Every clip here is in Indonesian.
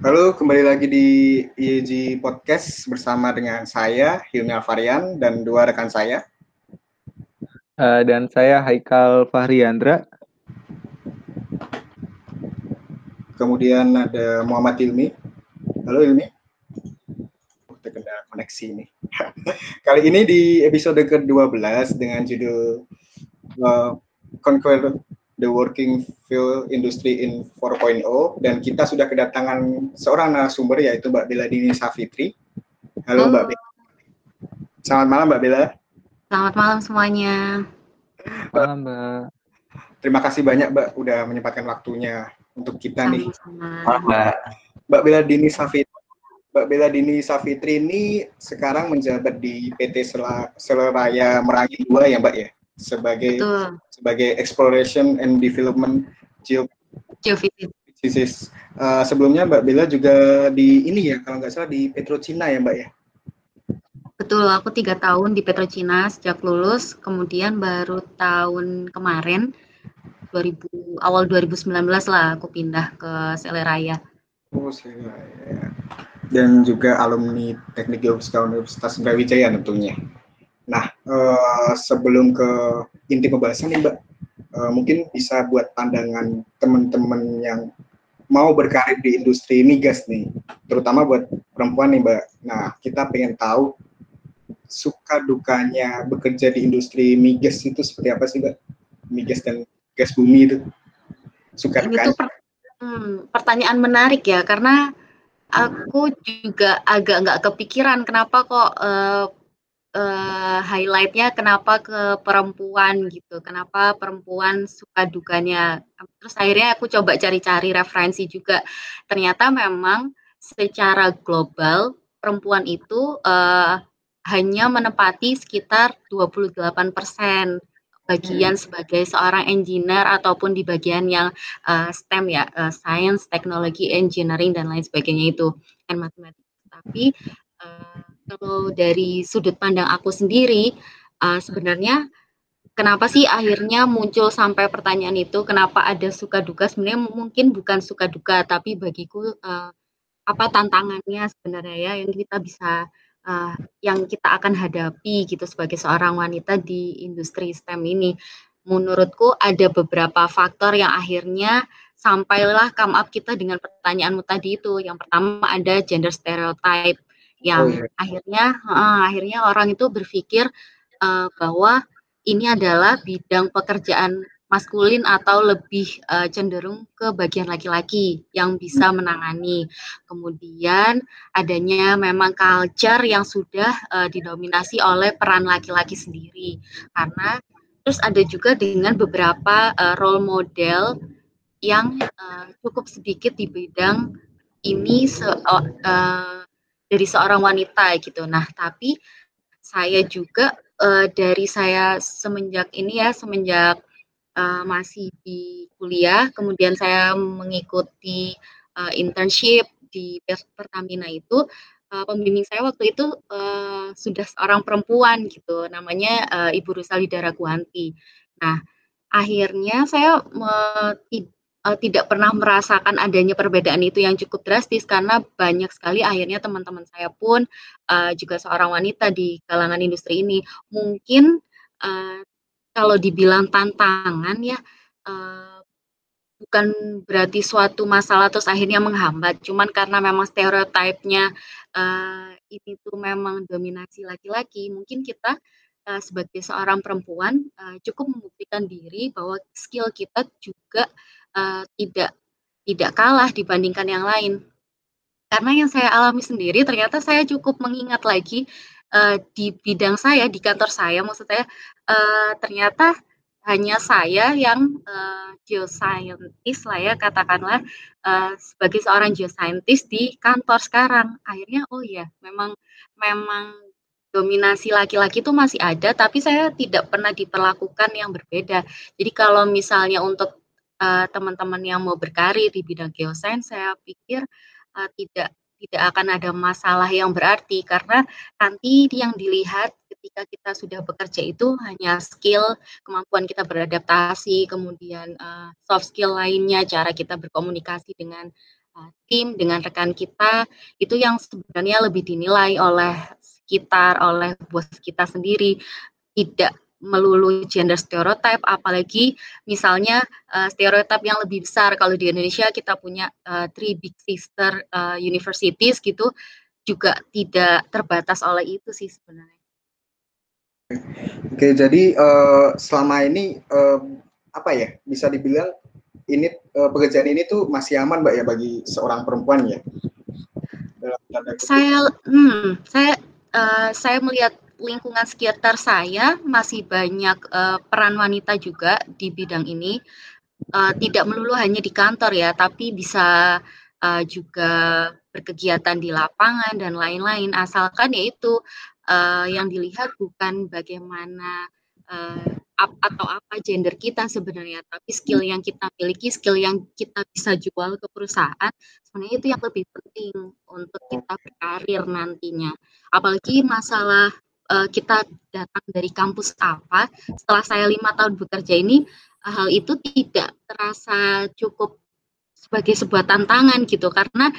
Halo, kembali lagi di IEG Podcast bersama dengan saya, Hilmi Alvarian, dan dua rekan saya. Uh, dan saya Haikal Fahriandra. Kemudian ada Muhammad Ilmi. Halo Ilmi. Oh, terkendala koneksi ini. Kali ini di episode ke-12 dengan judul uh, Conquer the Working Field Industry in 4.0 dan kita sudah kedatangan seorang narasumber yaitu Mbak Bella Dini Safitri. Halo, Halo. Mbak Bella. Selamat malam Mbak Bella. Selamat malam semuanya. Malam Mbak. Terima kasih banyak Mbak udah menyempatkan waktunya untuk kita Sama -sama. nih. Mbak. Mbak Bella Dini Safitri. Mbak Bella Dini Safitri ini sekarang menjabat di PT Seleraya Merangi 2 ya Mbak ya? Sebagai Betul. sebagai exploration and development geo geophysics. Uh, sebelumnya Mbak Bella juga di ini ya kalau nggak salah di Petrocina ya Mbak ya. Betul, aku tiga tahun di Petrocina sejak lulus, kemudian baru tahun kemarin 2000 awal 2019 lah aku pindah ke Seleraya. Oh, Seleraya. Dan juga alumni Teknik Geofisika Universitas Brawijaya tentunya. Nah, uh, sebelum ke inti pembahasan nih Mbak, uh, mungkin bisa buat pandangan teman-teman yang mau berkarir di industri migas nih, terutama buat perempuan nih Mbak. Nah, kita pengen tahu suka dukanya bekerja di industri migas itu seperti apa sih Mbak? Migas dan gas bumi itu suka dukanya. Itu per, hmm, pertanyaan menarik ya, karena aku juga agak nggak kepikiran kenapa kok uh, uh, highlightnya kenapa ke perempuan gitu, kenapa perempuan suka dukanya. Terus akhirnya aku coba cari-cari referensi juga. Ternyata memang secara global perempuan itu uh, hanya menempati sekitar 28% bagian hmm. sebagai seorang engineer ataupun di bagian yang uh, STEM ya, uh, science, technology, engineering dan lain sebagainya itu kan matematika. Tapi uh, kalau dari sudut pandang aku sendiri, uh, sebenarnya kenapa sih akhirnya muncul sampai pertanyaan itu, kenapa ada suka duka? Sebenarnya mungkin bukan suka duka, tapi bagiku uh, apa tantangannya sebenarnya ya yang kita bisa uh, yang kita akan hadapi gitu sebagai seorang wanita di industri STEM ini. Menurutku ada beberapa faktor yang akhirnya sampailah come up kita dengan pertanyaanmu tadi itu. Yang pertama ada gender stereotype yang oh, iya. akhirnya uh, akhirnya orang itu berpikir uh, bahwa ini adalah bidang pekerjaan maskulin atau lebih uh, cenderung ke bagian laki-laki yang bisa hmm. menangani. Kemudian adanya memang culture yang sudah uh, didominasi oleh peran laki-laki sendiri. Karena terus ada juga dengan beberapa uh, role model yang uh, cukup sedikit di bidang ini se uh, dari seorang wanita gitu. Nah, tapi saya juga uh, dari saya semenjak ini ya, semenjak uh, masih di kuliah, kemudian saya mengikuti uh, internship di Pertamina itu, uh, pembimbing saya waktu itu uh, sudah seorang perempuan gitu, namanya uh, Ibu Rusali Daraguanti. Nah, akhirnya saya me, uh, tidak pernah merasakan adanya perbedaan itu yang cukup drastis karena banyak sekali akhirnya teman-teman saya pun uh, juga seorang wanita di kalangan industri ini. Mungkin uh, kalau dibilang tantangan ya uh, bukan berarti suatu masalah terus akhirnya menghambat cuman karena memang stereotipnya uh, ini tuh memang dominasi laki-laki mungkin kita sebagai seorang perempuan cukup membuktikan diri bahwa skill kita juga tidak tidak kalah dibandingkan yang lain. Karena yang saya alami sendiri ternyata saya cukup mengingat lagi uh, di bidang saya, di kantor saya maksud saya, uh, ternyata hanya saya yang uh, geoscientist lah ya katakanlah uh, sebagai seorang geoscientist di kantor sekarang. Akhirnya oh ya memang memang dominasi laki-laki itu masih ada tapi saya tidak pernah diperlakukan yang berbeda. Jadi kalau misalnya untuk uh, teman-teman yang mau berkarir di bidang geosains, saya pikir uh, tidak tidak akan ada masalah yang berarti. Karena nanti yang dilihat ketika kita sudah bekerja itu hanya skill, kemampuan kita beradaptasi, kemudian uh, soft skill lainnya, cara kita berkomunikasi dengan uh, tim dengan rekan kita itu yang sebenarnya lebih dinilai oleh sekitar oleh bos kita sendiri. Tidak melulu gender stereotype apalagi misalnya uh, stereotip yang lebih besar kalau di Indonesia kita punya uh, three big sister uh, universities gitu juga tidak terbatas oleh itu sih sebenarnya. Oke, jadi uh, selama ini uh, apa ya bisa dibilang ini uh, pekerjaan ini tuh masih aman mbak ya bagi seorang perempuan ya? Saya, hmm, saya, uh, saya melihat lingkungan sekitar saya masih banyak uh, peran wanita juga di bidang ini. Uh, tidak melulu hanya di kantor ya, tapi bisa uh, juga berkegiatan di lapangan dan lain-lain. Asalkan yaitu uh, yang dilihat bukan bagaimana uh, ap, atau apa gender kita sebenarnya, tapi skill yang kita miliki, skill yang kita bisa jual ke perusahaan, sebenarnya itu yang lebih penting untuk kita berkarir nantinya. Apalagi masalah uh, kita datang dari kampus apa, setelah saya lima tahun bekerja ini, hal itu tidak terasa cukup sebagai sebuah tantangan gitu, karena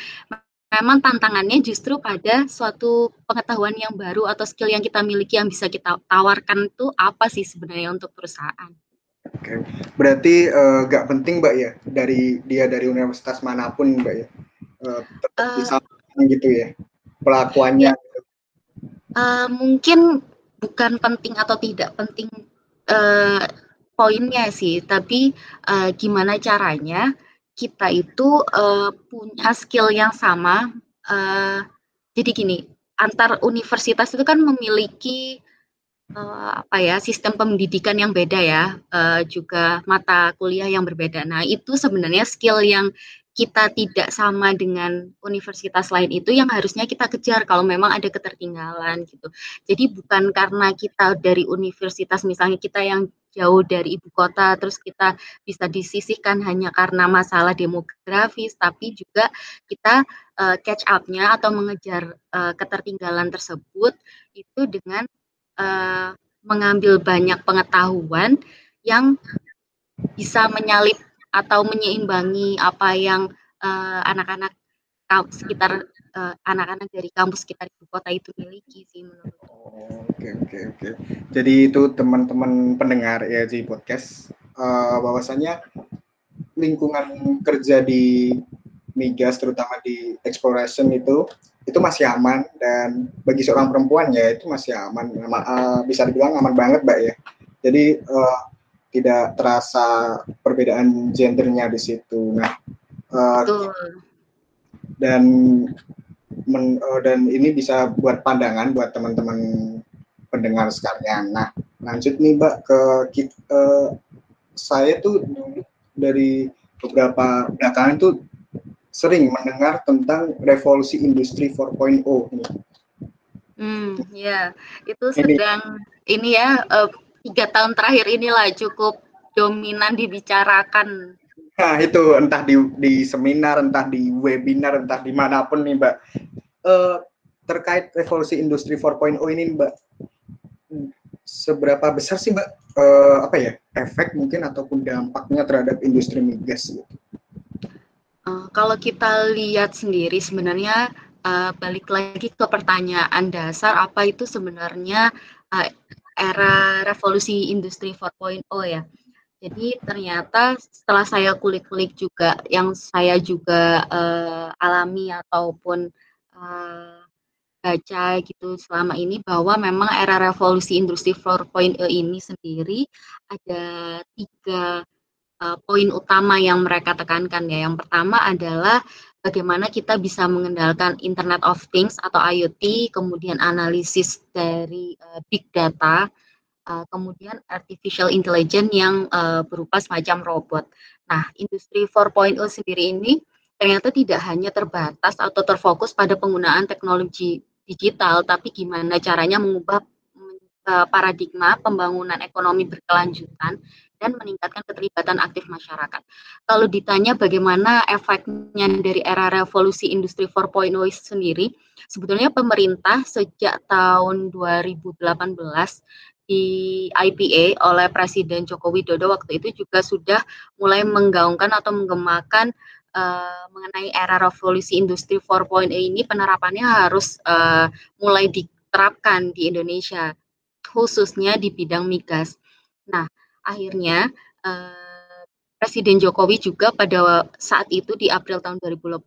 memang tantangannya justru pada suatu pengetahuan yang baru atau skill yang kita miliki yang bisa kita tawarkan itu apa sih sebenarnya untuk perusahaan. Oke, berarti uh, gak penting mbak ya dari dia dari universitas mana pun mbak ya, uh, tetap uh, gitu ya pelakuannya. Ya, Uh, mungkin bukan penting atau tidak penting uh, poinnya sih, tapi uh, gimana caranya kita itu uh, punya skill yang sama. Uh, jadi gini, antar universitas itu kan memiliki uh, apa ya sistem pendidikan yang beda ya, uh, juga mata kuliah yang berbeda. Nah itu sebenarnya skill yang kita tidak sama dengan universitas lain itu yang harusnya kita kejar kalau memang ada ketertinggalan gitu. Jadi bukan karena kita dari universitas misalnya kita yang jauh dari ibu kota terus kita bisa disisihkan hanya karena masalah demografis tapi juga kita uh, catch up-nya atau mengejar uh, ketertinggalan tersebut itu dengan uh, mengambil banyak pengetahuan yang bisa menyalip atau menyeimbangi apa yang anak-anak uh, sekitar anak anak-anak dari kampus sekitar ibu kota itu miliki sih menurut. Oh, oke oke oke. Jadi itu teman-teman pendengar ya di podcast uh, bahwasanya lingkungan kerja di migas terutama di exploration itu itu masih aman dan bagi seorang perempuan ya itu masih aman uh, bisa dibilang aman banget mbak ya jadi uh, tidak terasa perbedaan gendernya di situ. Nah, uh, dan men, uh, dan ini bisa buat pandangan buat teman-teman pendengar sekalian. Nah, lanjut nih Mbak ke kita, uh, saya tuh dari beberapa belakangan tuh sering mendengar tentang revolusi industri 4.0 nih. Hmm, ya, itu sedang ini, ini ya uh, tiga tahun terakhir inilah cukup dominan dibicarakan. Nah itu entah di, di seminar, entah di webinar, entah di mana pun nih Mbak. Uh, terkait revolusi industri 4.0 ini Mbak, seberapa besar sih Mbak uh, apa ya efek mungkin ataupun dampaknya terhadap industri migas gitu? Uh, kalau kita lihat sendiri sebenarnya uh, balik lagi ke pertanyaan dasar apa itu sebenarnya uh, era revolusi industri 4.0 ya. Jadi ternyata setelah saya kulik-kulik juga yang saya juga uh, alami ataupun uh, baca gitu selama ini bahwa memang era revolusi industri 4.0 ini sendiri ada tiga uh, poin utama yang mereka tekankan ya. Yang pertama adalah bagaimana kita bisa mengendalikan Internet of Things atau IoT, kemudian analisis dari uh, big data, uh, kemudian artificial intelligence yang uh, berupa semacam robot. Nah, industri 4.0 sendiri ini ternyata tidak hanya terbatas atau terfokus pada penggunaan teknologi digital, tapi gimana caranya mengubah paradigma pembangunan ekonomi berkelanjutan dan meningkatkan keterlibatan aktif masyarakat. Kalau ditanya bagaimana efeknya dari era revolusi industri 4.0 sendiri, sebetulnya pemerintah sejak tahun 2018 di IPA oleh Presiden Joko Widodo waktu itu juga sudah mulai menggaungkan atau menggemakan uh, mengenai era revolusi industri 4.0 ini penerapannya harus uh, mulai diterapkan di Indonesia, khususnya di bidang migas. Nah, akhirnya uh, Presiden Jokowi juga pada saat itu di April tahun 2018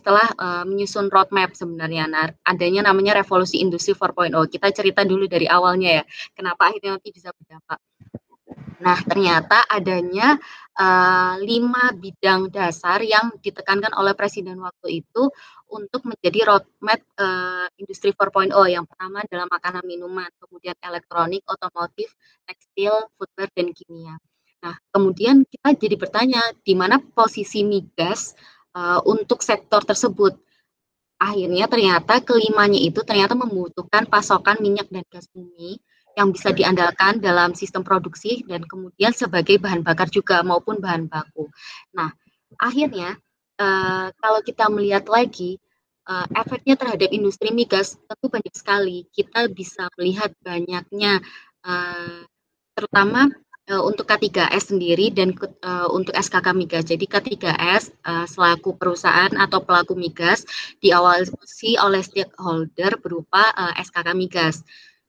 telah uh, menyusun roadmap sebenarnya. Nah, adanya namanya revolusi industri 4.0. Kita cerita dulu dari awalnya ya, kenapa akhirnya nanti bisa berdampak. Nah, ternyata adanya uh, lima bidang dasar yang ditekankan oleh Presiden waktu itu untuk menjadi roadmap uh, industri 4.0. Yang pertama adalah makanan minuman, kemudian elektronik, otomotif, tekstil, footwear, dan kimia. Nah, kemudian kita jadi bertanya, di mana posisi migas uh, untuk sektor tersebut? Akhirnya ternyata kelimanya itu ternyata membutuhkan pasokan minyak dan gas bumi yang bisa diandalkan dalam sistem produksi dan kemudian sebagai bahan bakar juga maupun bahan baku. Nah, akhirnya uh, kalau kita melihat lagi uh, efeknya terhadap industri migas tentu banyak sekali. Kita bisa melihat banyaknya uh, terutama uh, untuk K3S sendiri dan uh, untuk SKK migas. Jadi K3S uh, selaku perusahaan atau pelaku migas diawasi oleh stakeholder berupa uh, SKK migas.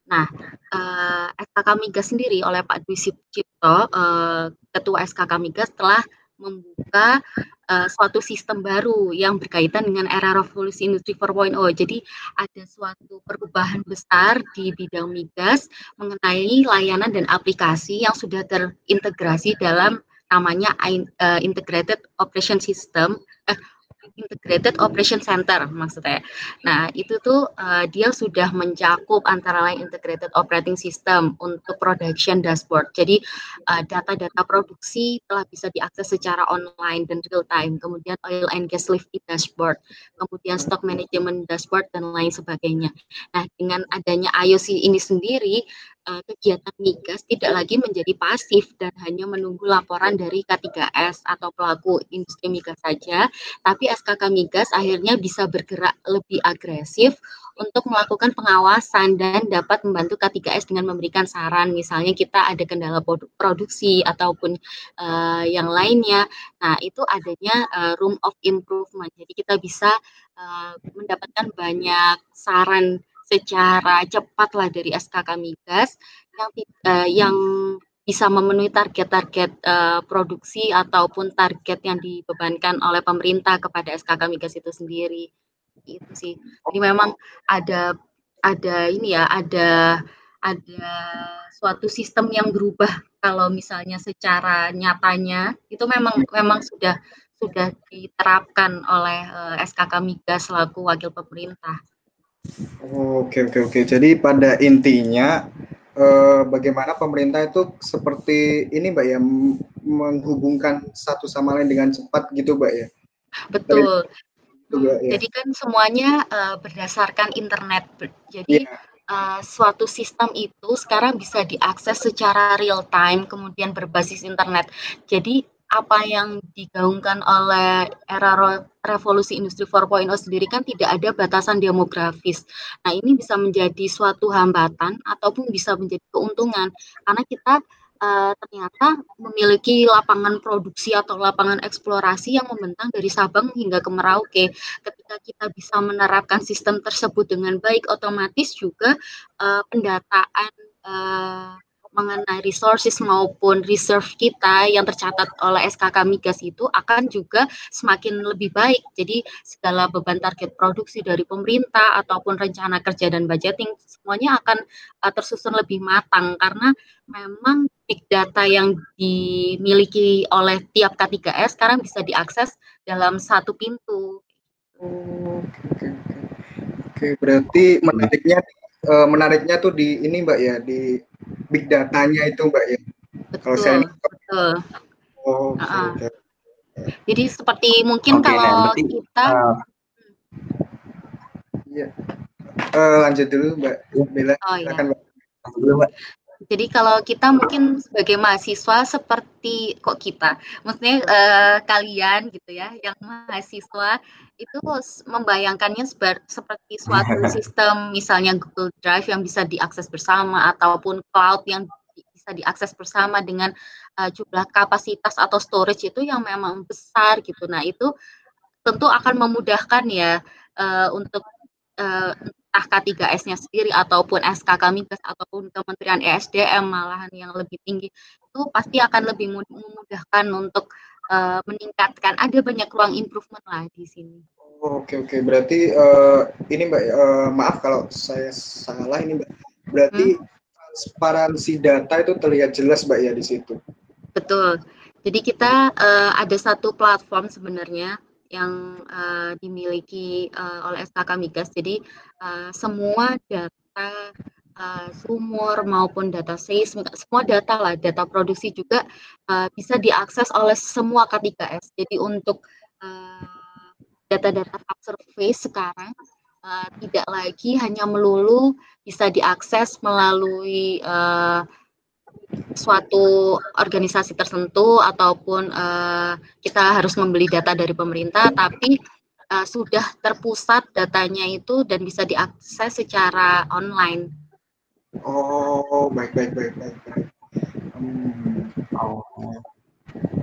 Nah, uh, SKK Migas sendiri oleh Pak Dwi Cipto, uh, Ketua SKK Migas telah membuka uh, suatu sistem baru yang berkaitan dengan era revolusi industri 4.0. Jadi ada suatu perubahan besar di bidang migas mengenai layanan dan aplikasi yang sudah terintegrasi dalam namanya Integrated Operation System, eh, Integrated Operation Center maksudnya. Nah, itu tuh uh, dia sudah mencakup antara lain Integrated Operating System untuk production dashboard. Jadi uh, data-data uh, produksi telah bisa diakses secara online dan real time. Kemudian oil and gas lifting dashboard, kemudian stock management dashboard dan lain sebagainya. Nah, dengan adanya IOC ini sendiri uh, kegiatan migas tidak lagi menjadi pasif dan hanya menunggu laporan dari K3S atau pelaku industri migas saja, tapi SKK migas akhirnya bisa bergerak lebih agresif untuk melakukan pengawasan dan dapat membantu K3S dengan memberikan saran misalnya kita ada kendala produksi ataupun uh, yang lainnya. Nah, itu adanya uh, room of improvement. Jadi kita bisa uh, mendapatkan banyak saran secara cepat lah dari SKK Migas yang uh, yang bisa memenuhi target-target uh, produksi ataupun target yang dibebankan oleh pemerintah kepada SKK Migas itu sendiri itu sih jadi memang ada ada ini ya ada ada suatu sistem yang berubah kalau misalnya secara nyatanya itu memang memang sudah sudah diterapkan oleh eh, SKK Migas selaku wakil pemerintah. Oke oke oke. Jadi pada intinya eh, bagaimana pemerintah itu seperti ini Mbak ya menghubungkan satu sama lain dengan cepat gitu Mbak ya. Betul. Juga, ya. Jadi kan semuanya uh, berdasarkan internet. Jadi yeah. uh, suatu sistem itu sekarang bisa diakses secara real time kemudian berbasis internet. Jadi apa yang digaungkan oleh era revolusi industri 4.0 sendiri kan tidak ada batasan demografis. Nah, ini bisa menjadi suatu hambatan ataupun bisa menjadi keuntungan karena kita uh, ternyata memiliki lapangan produksi atau lapangan eksplorasi yang membentang dari Sabang hingga ke Merauke. Ketika kita bisa menerapkan sistem tersebut dengan baik, otomatis juga uh, pendataan uh, mengenai resources maupun reserve kita yang tercatat oleh SKK Migas itu akan juga semakin lebih baik. Jadi segala beban target produksi dari pemerintah ataupun rencana kerja dan budgeting semuanya akan uh, tersusun lebih matang karena memang big data yang dimiliki oleh tiap K3S sekarang bisa diakses dalam satu pintu. Oke, berarti menariknya uh, menariknya tuh di ini Mbak ya di big datanya itu Mbak ya. Betul. Kalau saya betul. Oh, okay, uh -uh. okay. Jadi seperti mungkin okay, kalau nah, kita uh, ya. Uh, lanjut dulu Mbak Bella. Oh, iya. Mbak. Mbak. Jadi kalau kita mungkin sebagai mahasiswa seperti kok kita, maksudnya eh, kalian gitu ya, yang mahasiswa itu membayangkannya seperti suatu sistem misalnya Google Drive yang bisa diakses bersama ataupun cloud yang bisa diakses bersama dengan uh, jumlah kapasitas atau storage itu yang memang besar gitu. Nah itu tentu akan memudahkan ya uh, untuk uh, entah K3S-nya sendiri ataupun SKK Migas ataupun Kementerian ESDM malahan yang lebih tinggi itu pasti akan lebih memudahkan untuk uh, meningkatkan ada banyak ruang improvement lah di sini. Oh, oke oke berarti uh, ini mbak uh, maaf kalau saya salah ini mbak berarti hmm? transparansi data itu terlihat jelas mbak ya di situ. Betul. Jadi kita uh, ada satu platform sebenarnya yang uh, dimiliki uh, oleh SKK Migas. Jadi uh, semua data uh, sumur maupun data seismik, semua data lah, data produksi juga uh, bisa diakses oleh semua K3S. Jadi untuk data-data uh, survei sekarang uh, tidak lagi hanya melulu bisa diakses melalui uh, suatu organisasi tertentu ataupun uh, kita harus membeli data dari pemerintah, tapi uh, sudah terpusat datanya itu dan bisa diakses secara online. Oh, baik baik baik baik. Hmm. Oh.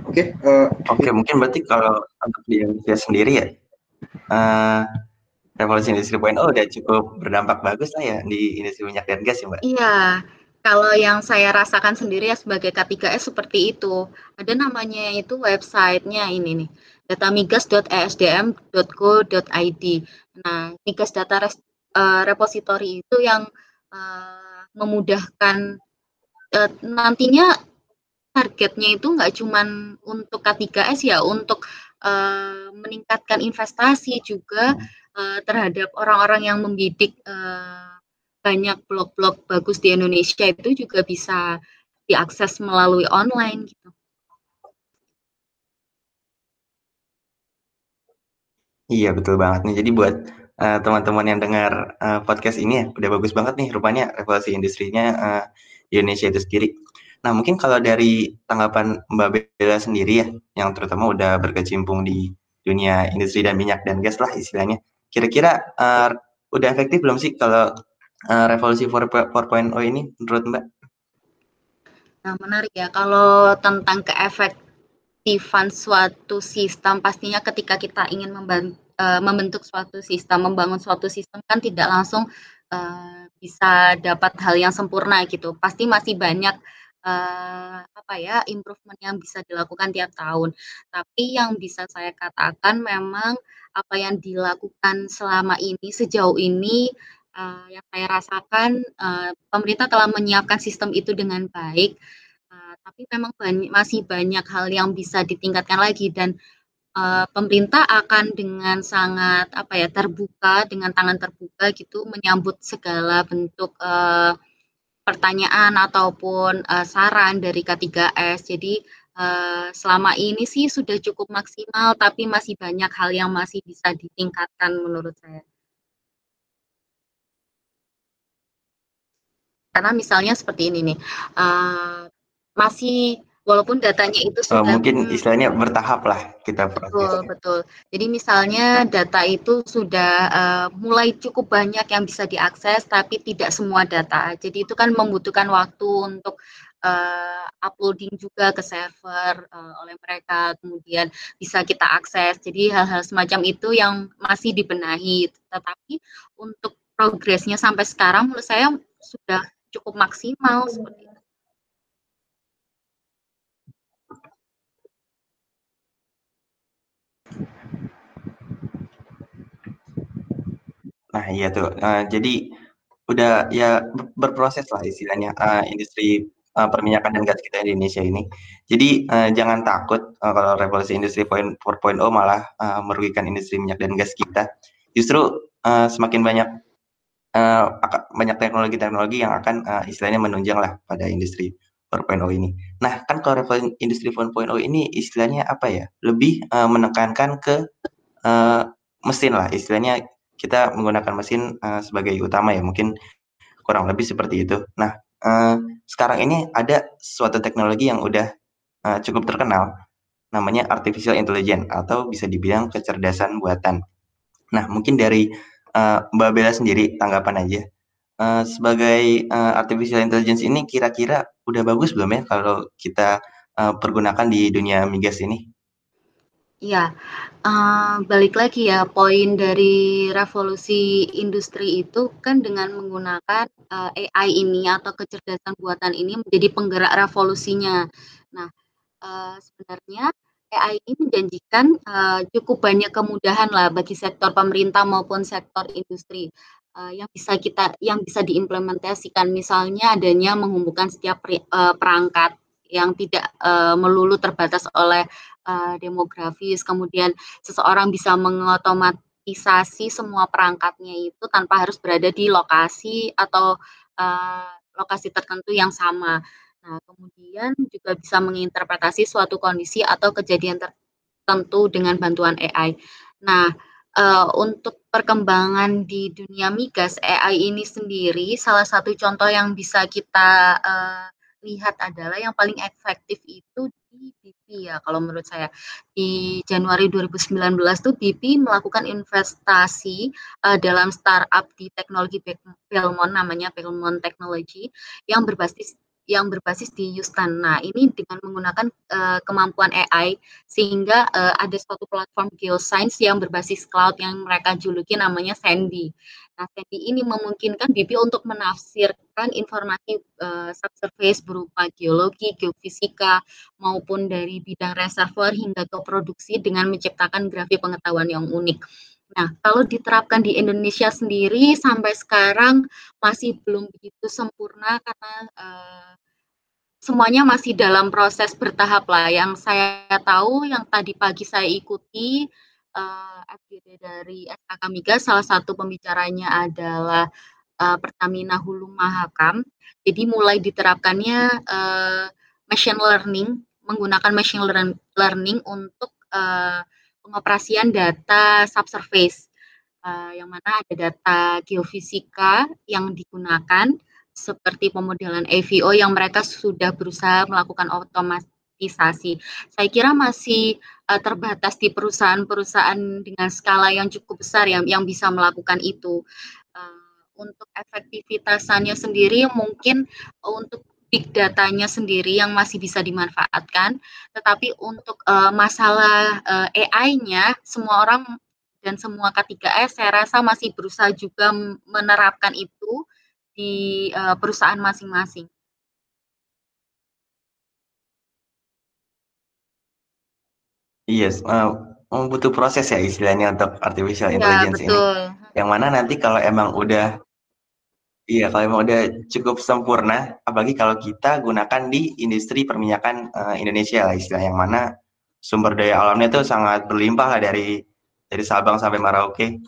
Oke, okay, uh, oke okay, mungkin berarti kalau untuk di Indonesia sendiri ya, uh, revolusi industri 0 udah cukup berdampak bagus lah ya di industri minyak dan gas ya mbak. Iya, kalau yang saya rasakan sendiri ya sebagai K3S seperti itu. Ada namanya itu websitenya ini nih, datamigas.esdm.go.id. Nah, migas data res, uh, repository itu yang uh, memudahkan uh, nantinya targetnya itu nggak cuma untuk K3S ya, untuk uh, meningkatkan investasi juga uh, terhadap orang-orang yang membidik uh, banyak blog-blog bagus di Indonesia itu juga bisa diakses melalui online gitu. Iya betul banget nih. Jadi buat uh, teman-teman yang dengar uh, podcast ini ya, udah bagus banget nih rupanya revolusi industrinya uh, di Indonesia itu sendiri. Nah mungkin kalau dari tanggapan Mbak Bella sendiri ya, yang terutama udah berkecimpung di dunia industri dan minyak dan gas lah istilahnya. Kira-kira uh, udah efektif belum sih kalau uh, revolusi 4.0 ini menurut Mbak? Nah, menarik ya. Kalau tentang keefektifan suatu sistem, pastinya ketika kita ingin uh, membentuk suatu sistem, membangun suatu sistem kan tidak langsung uh, bisa dapat hal yang sempurna gitu. Pasti masih banyak uh, apa ya improvement yang bisa dilakukan tiap tahun. Tapi yang bisa saya katakan memang apa yang dilakukan selama ini sejauh ini uh, yang saya rasakan uh, pemerintah telah menyiapkan sistem itu dengan baik, uh, tapi memang banyak, masih banyak hal yang bisa ditingkatkan lagi dan uh, pemerintah akan dengan sangat apa ya terbuka dengan tangan terbuka gitu menyambut segala bentuk uh, pertanyaan ataupun uh, saran dari K3S. Jadi uh, selama ini sih sudah cukup maksimal, tapi masih banyak hal yang masih bisa ditingkatkan menurut saya. Karena misalnya seperti ini nih, uh, masih walaupun datanya itu sudah oh, mungkin istilahnya bertahap lah kita proses. Betul, betul. Jadi misalnya data itu sudah uh, mulai cukup banyak yang bisa diakses, tapi tidak semua data. Jadi itu kan membutuhkan waktu untuk uh, uploading juga ke server uh, oleh mereka, kemudian bisa kita akses. Jadi hal-hal semacam itu yang masih dibenahi. Tetapi untuk progresnya sampai sekarang menurut saya sudah cukup maksimal seperti itu. Nah iya tuh, uh, jadi udah ya berproses lah istilahnya uh, industri uh, perminyakan dan gas kita di Indonesia ini. Jadi uh, jangan takut uh, kalau revolusi industri 4.0 malah uh, merugikan industri minyak dan gas kita. Justru uh, semakin banyak uh, banyak teknologi-teknologi yang akan uh, istilahnya menunjang lah pada industri 4.0 ini. Nah, kan kalau industri 4.0 ini istilahnya apa ya? Lebih uh, menekankan ke uh, mesin lah, istilahnya kita menggunakan mesin uh, sebagai utama ya, mungkin kurang lebih seperti itu. Nah, uh, sekarang ini ada suatu teknologi yang udah uh, cukup terkenal, namanya artificial intelligence atau bisa dibilang kecerdasan buatan. Nah, mungkin dari uh, Mbak Bella sendiri tanggapan aja. uh, sebagai uh, artificial intelligence ini kira-kira udah bagus belum ya kalau kita uh, pergunakan di dunia migas ini? Ya, uh, balik lagi ya, poin dari revolusi industri itu kan dengan menggunakan uh, AI ini atau kecerdasan buatan ini menjadi penggerak revolusinya. Nah, uh, sebenarnya AI ini menjanjikan uh, cukup banyak kemudahan lah bagi sektor pemerintah maupun sektor industri uh, yang bisa kita yang bisa diimplementasikan misalnya adanya menghubungkan setiap uh, perangkat yang tidak uh, melulu terbatas oleh uh, demografis, kemudian seseorang bisa mengotomatisasi semua perangkatnya itu tanpa harus berada di lokasi atau uh, lokasi tertentu yang sama. Nah, kemudian juga bisa menginterpretasi suatu kondisi atau kejadian tertentu dengan bantuan AI. Nah, uh, untuk perkembangan di dunia migas AI ini sendiri salah satu contoh yang bisa kita uh, lihat adalah yang paling efektif itu di BP ya kalau menurut saya. Di Januari 2019 tuh BP melakukan investasi uh, dalam startup di teknologi Belmont namanya Belmont Technology yang berbasis yang berbasis di Houston. Nah, ini dengan menggunakan uh, kemampuan AI sehingga uh, ada suatu platform geoscience yang berbasis cloud yang mereka juluki namanya Sandy. Nah, Sandy ini memungkinkan BP untuk menafsirkan informasi uh, subsurface berupa geologi, geofisika, maupun dari bidang reservoir hingga ke produksi dengan menciptakan grafik pengetahuan yang unik. Nah, kalau diterapkan di Indonesia sendiri sampai sekarang masih belum begitu sempurna karena uh, semuanya masih dalam proses bertahap lah. Yang saya tahu, yang tadi pagi saya ikuti uh, eh, FGD dari SKK Migas, salah satu pembicaranya adalah uh, Pertamina Hulu Mahakam. Jadi mulai diterapkannya uh, machine learning, menggunakan machine learning untuk uh, pengoperasian data subsurface, uh, yang mana ada data geofisika yang digunakan seperti pemodelan AVO yang mereka sudah berusaha melakukan otomatis monetisasi. Saya kira masih uh, terbatas di perusahaan-perusahaan dengan skala yang cukup besar yang yang bisa melakukan itu. Uh, untuk efektivitasannya sendiri mungkin untuk big datanya sendiri yang masih bisa dimanfaatkan, tetapi untuk uh, masalah uh, AI-nya semua orang dan semua K3S saya rasa masih berusaha juga menerapkan itu di uh, perusahaan masing-masing. Yes, uh, butuh proses ya istilahnya untuk artificial ya, intelligence betul. ini. Yang mana nanti kalau emang udah Iya, kalau emang udah cukup sempurna, apalagi kalau kita gunakan di industri perminyakan uh, Indonesia lah istilah yang mana sumber daya alamnya itu sangat berlimpah lah dari dari Sabang sampai Merauke.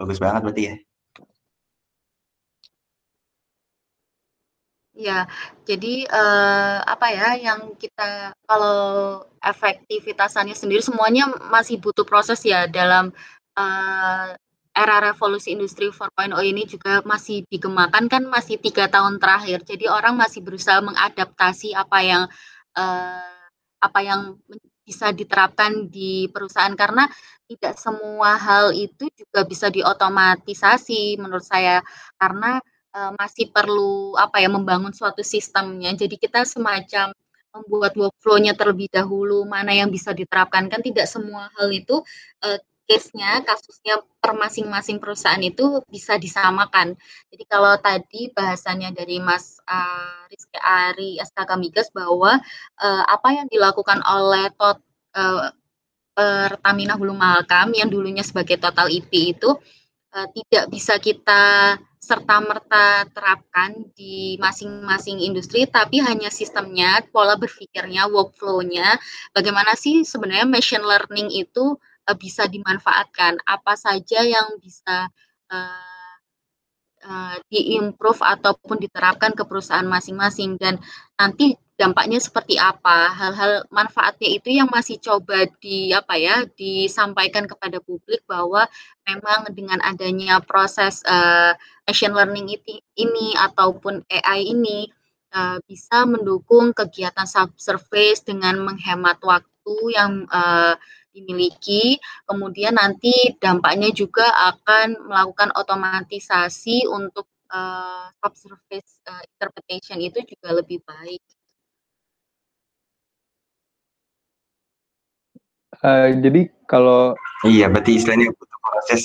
Bagus banget berarti ya. Ya, jadi uh, apa ya yang kita kalau efektivitasannya sendiri semuanya masih butuh proses ya dalam uh, era revolusi industri 4.0 ini juga masih digemakan kan masih tiga tahun terakhir. Jadi orang masih berusaha mengadaptasi apa yang uh, apa yang bisa diterapkan di perusahaan karena tidak semua hal itu juga bisa diotomatisasi menurut saya karena uh, masih perlu apa ya membangun suatu sistemnya. Jadi kita semacam membuat workflow-nya terlebih dahulu mana yang bisa diterapkan kan tidak semua hal itu uh, case-nya kasusnya per masing-masing perusahaan itu bisa disamakan. Jadi kalau tadi bahasanya dari Mas uh, Rizky Ari SKK Migas bahwa uh, apa yang dilakukan oleh tot uh, Pertamina Hulu Malkam yang dulunya sebagai Total IP itu uh, tidak bisa kita serta-merta terapkan di masing-masing industri, tapi hanya sistemnya, pola berpikirnya, workflow-nya, bagaimana sih sebenarnya machine learning itu uh, bisa dimanfaatkan, apa saja yang bisa uh, uh, diimprove ataupun diterapkan ke perusahaan masing-masing, dan nanti dampaknya seperti apa? Hal-hal manfaatnya itu yang masih coba di apa ya disampaikan kepada publik bahwa memang dengan adanya proses uh, machine learning ini, ini ataupun AI ini uh, bisa mendukung kegiatan subsurface dengan menghemat waktu yang uh, dimiliki kemudian nanti dampaknya juga akan melakukan otomatisasi untuk uh, subsurface uh, interpretation itu juga lebih baik. Uh, jadi kalau iya berarti istilahnya butuh proses.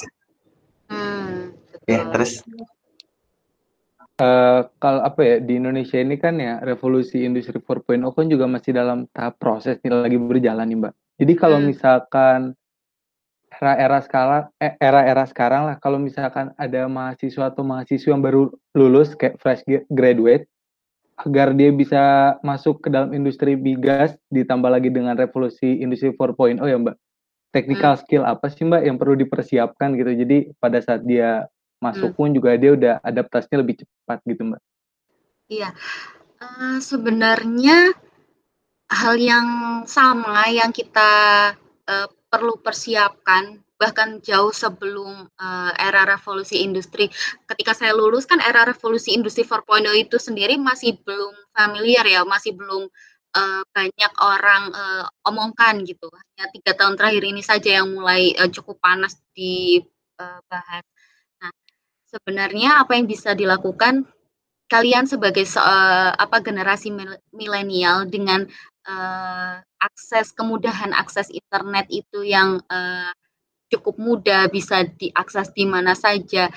Hmm, Ya, terus uh, kalau apa ya di Indonesia ini kan ya revolusi industri 4.0 kan juga masih dalam tahap proses nih lagi berjalan nih Mbak. Jadi kalau hmm. misalkan era-era sekarang eh, era-era sekarang lah kalau misalkan ada mahasiswa atau mahasiswa yang baru lulus kayak fresh graduate agar dia bisa masuk ke dalam industri bigas ditambah lagi dengan revolusi industri 4.0 ya Mbak. Technical hmm. skill apa sih Mbak yang perlu dipersiapkan gitu. Jadi pada saat dia masuk hmm. pun juga dia udah adaptasinya lebih cepat gitu Mbak. Iya. Uh, sebenarnya hal yang sama yang kita uh, perlu persiapkan bahkan jauh sebelum uh, era revolusi industri. Ketika saya lulus kan era revolusi industri 4.0 itu sendiri masih belum familiar ya, masih belum uh, banyak orang uh, omongkan gitu. Hanya tiga tahun terakhir ini saja yang mulai uh, cukup panas dibahas. Uh, nah, sebenarnya apa yang bisa dilakukan kalian sebagai uh, apa generasi milenial dengan uh, akses kemudahan akses internet itu yang uh, cukup mudah, bisa diakses di mana saja.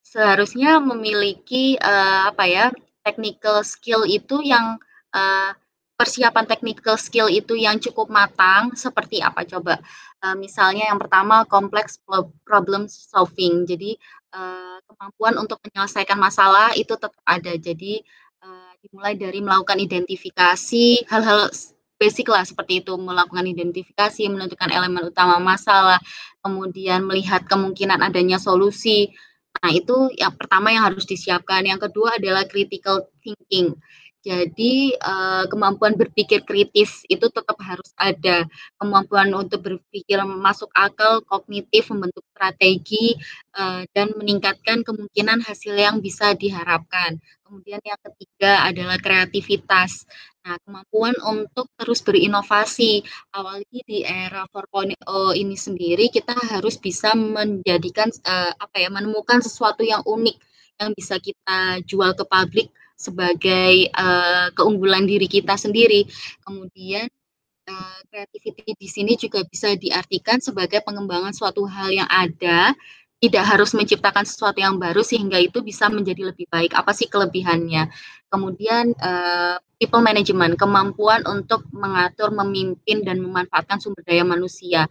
Seharusnya memiliki uh, apa ya technical skill itu yang uh, persiapan technical skill itu yang cukup matang seperti apa coba? Uh, misalnya yang pertama complex problem solving. Jadi uh, kemampuan untuk menyelesaikan masalah itu tetap ada. Jadi dimulai dari melakukan identifikasi hal-hal basic lah seperti itu melakukan identifikasi, menentukan elemen utama masalah, kemudian melihat kemungkinan adanya solusi. Nah, itu yang pertama yang harus disiapkan. Yang kedua adalah critical thinking. Jadi uh, kemampuan berpikir kritis itu tetap harus ada. Kemampuan untuk berpikir masuk akal, kognitif, membentuk strategi, uh, dan meningkatkan kemungkinan hasil yang bisa diharapkan. Kemudian yang ketiga adalah kreativitas. Nah, kemampuan untuk terus berinovasi. Awalnya di era 4.0 ini sendiri kita harus bisa menjadikan uh, apa ya, menemukan sesuatu yang unik yang bisa kita jual ke publik sebagai uh, keunggulan diri kita sendiri. Kemudian uh, di sini juga bisa diartikan sebagai pengembangan suatu hal yang ada, tidak harus menciptakan sesuatu yang baru sehingga itu bisa menjadi lebih baik. Apa sih kelebihannya? Kemudian uh, people management, kemampuan untuk mengatur, memimpin dan memanfaatkan sumber daya manusia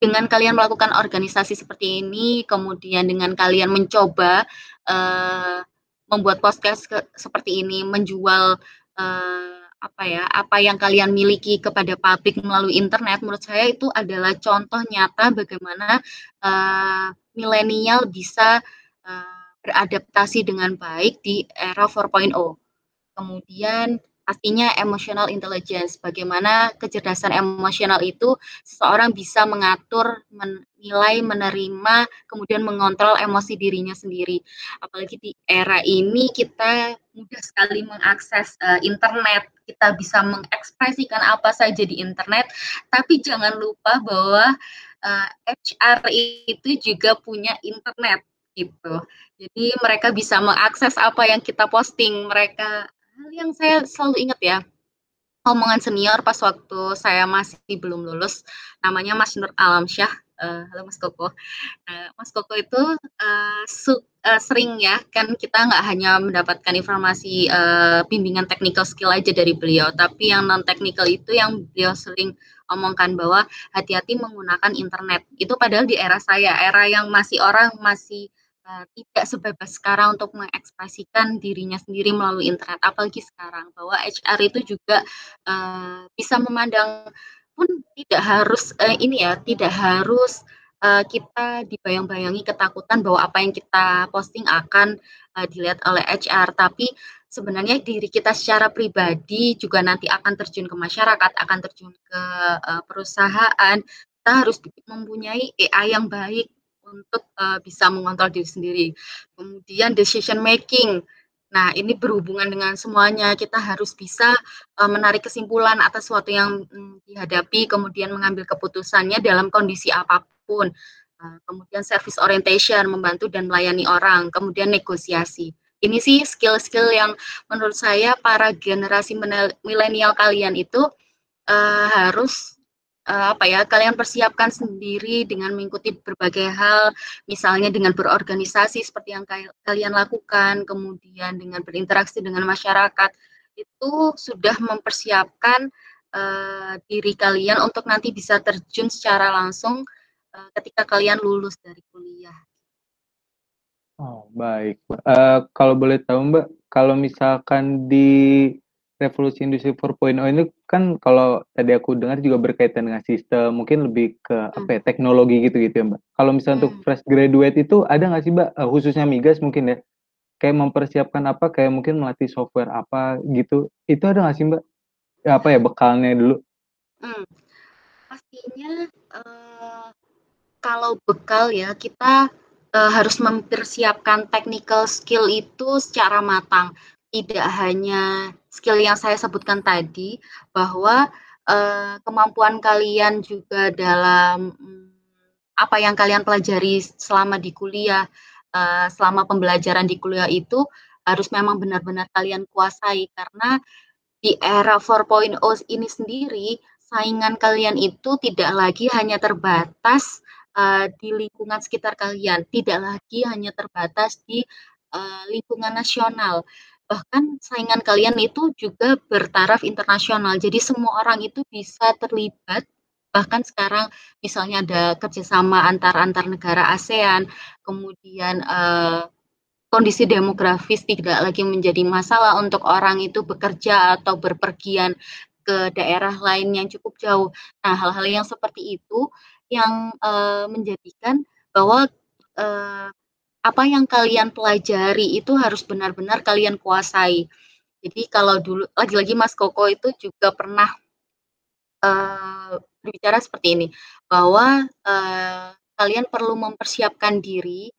dengan kalian melakukan organisasi seperti ini, kemudian dengan kalian mencoba uh, membuat podcast ke, seperti ini, menjual uh, apa ya, apa yang kalian miliki kepada publik melalui internet, menurut saya itu adalah contoh nyata bagaimana uh, milenial bisa uh, beradaptasi dengan baik di era 4.0. Kemudian pastinya emotional intelligence, bagaimana kecerdasan emosional itu seseorang bisa mengatur, menilai, menerima, kemudian mengontrol emosi dirinya sendiri. Apalagi di era ini kita mudah sekali mengakses uh, internet, kita bisa mengekspresikan apa saja di internet, tapi jangan lupa bahwa uh, eh, HR itu juga punya internet gitu. Jadi mereka bisa mengakses apa yang kita posting, mereka hal yang saya selalu ingat ya, omongan senior pas waktu saya masih belum lulus, namanya Mas Nur Alamsyah, uh, halo Mas Koko. Uh, Mas Koko itu uh, uh, sering ya, kan kita nggak hanya mendapatkan informasi uh, bimbingan technical skill aja dari beliau, tapi yang non technical itu yang beliau sering omongkan bahwa hati-hati menggunakan internet. Itu padahal di era saya, era yang masih orang masih uh, tidak sebebas sekarang untuk mengekspresikan dirinya sendiri melalui internet, apalagi sekarang bahwa HR itu juga uh, bisa memandang pun tidak harus uh, ini ya, tidak harus uh, kita dibayang-bayangi ketakutan bahwa apa yang kita posting akan uh, dilihat oleh HR, tapi sebenarnya diri kita secara pribadi juga nanti akan terjun ke masyarakat, akan terjun ke uh, perusahaan. Kita harus mempunyai AI yang baik untuk uh, bisa mengontrol diri sendiri. Kemudian decision making. Nah, ini berhubungan dengan semuanya. Kita harus bisa uh, menarik kesimpulan atas sesuatu yang um, dihadapi, kemudian mengambil keputusannya dalam kondisi apa pun. kemudian service orientation, membantu dan melayani orang, kemudian negosiasi. Ini sih skill-skill yang menurut saya para generasi milenial kalian itu uh, harus uh, apa ya kalian persiapkan sendiri dengan mengikuti berbagai hal misalnya dengan berorganisasi seperti yang kalian lakukan kemudian dengan berinteraksi dengan masyarakat itu sudah mempersiapkan uh, diri kalian untuk nanti bisa terjun secara langsung uh, ketika kalian lulus dari kuliah. Oh baik, uh, kalau boleh tahu Mbak, kalau misalkan di revolusi industri 4.0 ini kan kalau tadi aku dengar juga berkaitan dengan sistem, mungkin lebih ke hmm. apa ya teknologi gitu gitu ya Mbak. Kalau misalnya hmm. untuk fresh graduate itu ada nggak sih Mbak, khususnya migas mungkin ya, kayak mempersiapkan apa kayak mungkin melatih software apa gitu. Itu ada nggak sih mbak? Ya, apa ya bekalnya dulu? Hmm, pastinya uh, kalau bekal ya kita uh, harus mempersiapkan technical skill itu secara matang. Tidak hanya skill yang saya sebutkan tadi bahwa uh, kemampuan kalian juga dalam um, apa yang kalian pelajari selama di kuliah uh, selama pembelajaran di kuliah itu harus memang benar-benar kalian kuasai. Karena di era 4.0 ini sendiri saingan kalian itu tidak lagi hanya terbatas uh, di lingkungan sekitar kalian, tidak lagi hanya terbatas di uh, lingkungan nasional. Bahkan saingan kalian itu juga bertaraf internasional. Jadi semua orang itu bisa terlibat bahkan sekarang misalnya ada kerjasama antar antar negara ASEAN, kemudian uh, kondisi demografis tidak lagi menjadi masalah untuk orang itu bekerja atau berpergian ke daerah lain yang cukup jauh. Nah, hal-hal yang seperti itu yang uh, menjadikan bahwa uh, apa yang kalian pelajari itu harus benar-benar kalian kuasai. Jadi kalau dulu lagi-lagi Mas Koko itu juga pernah uh, berbicara seperti ini, bahwa uh, kalian perlu mempersiapkan diri,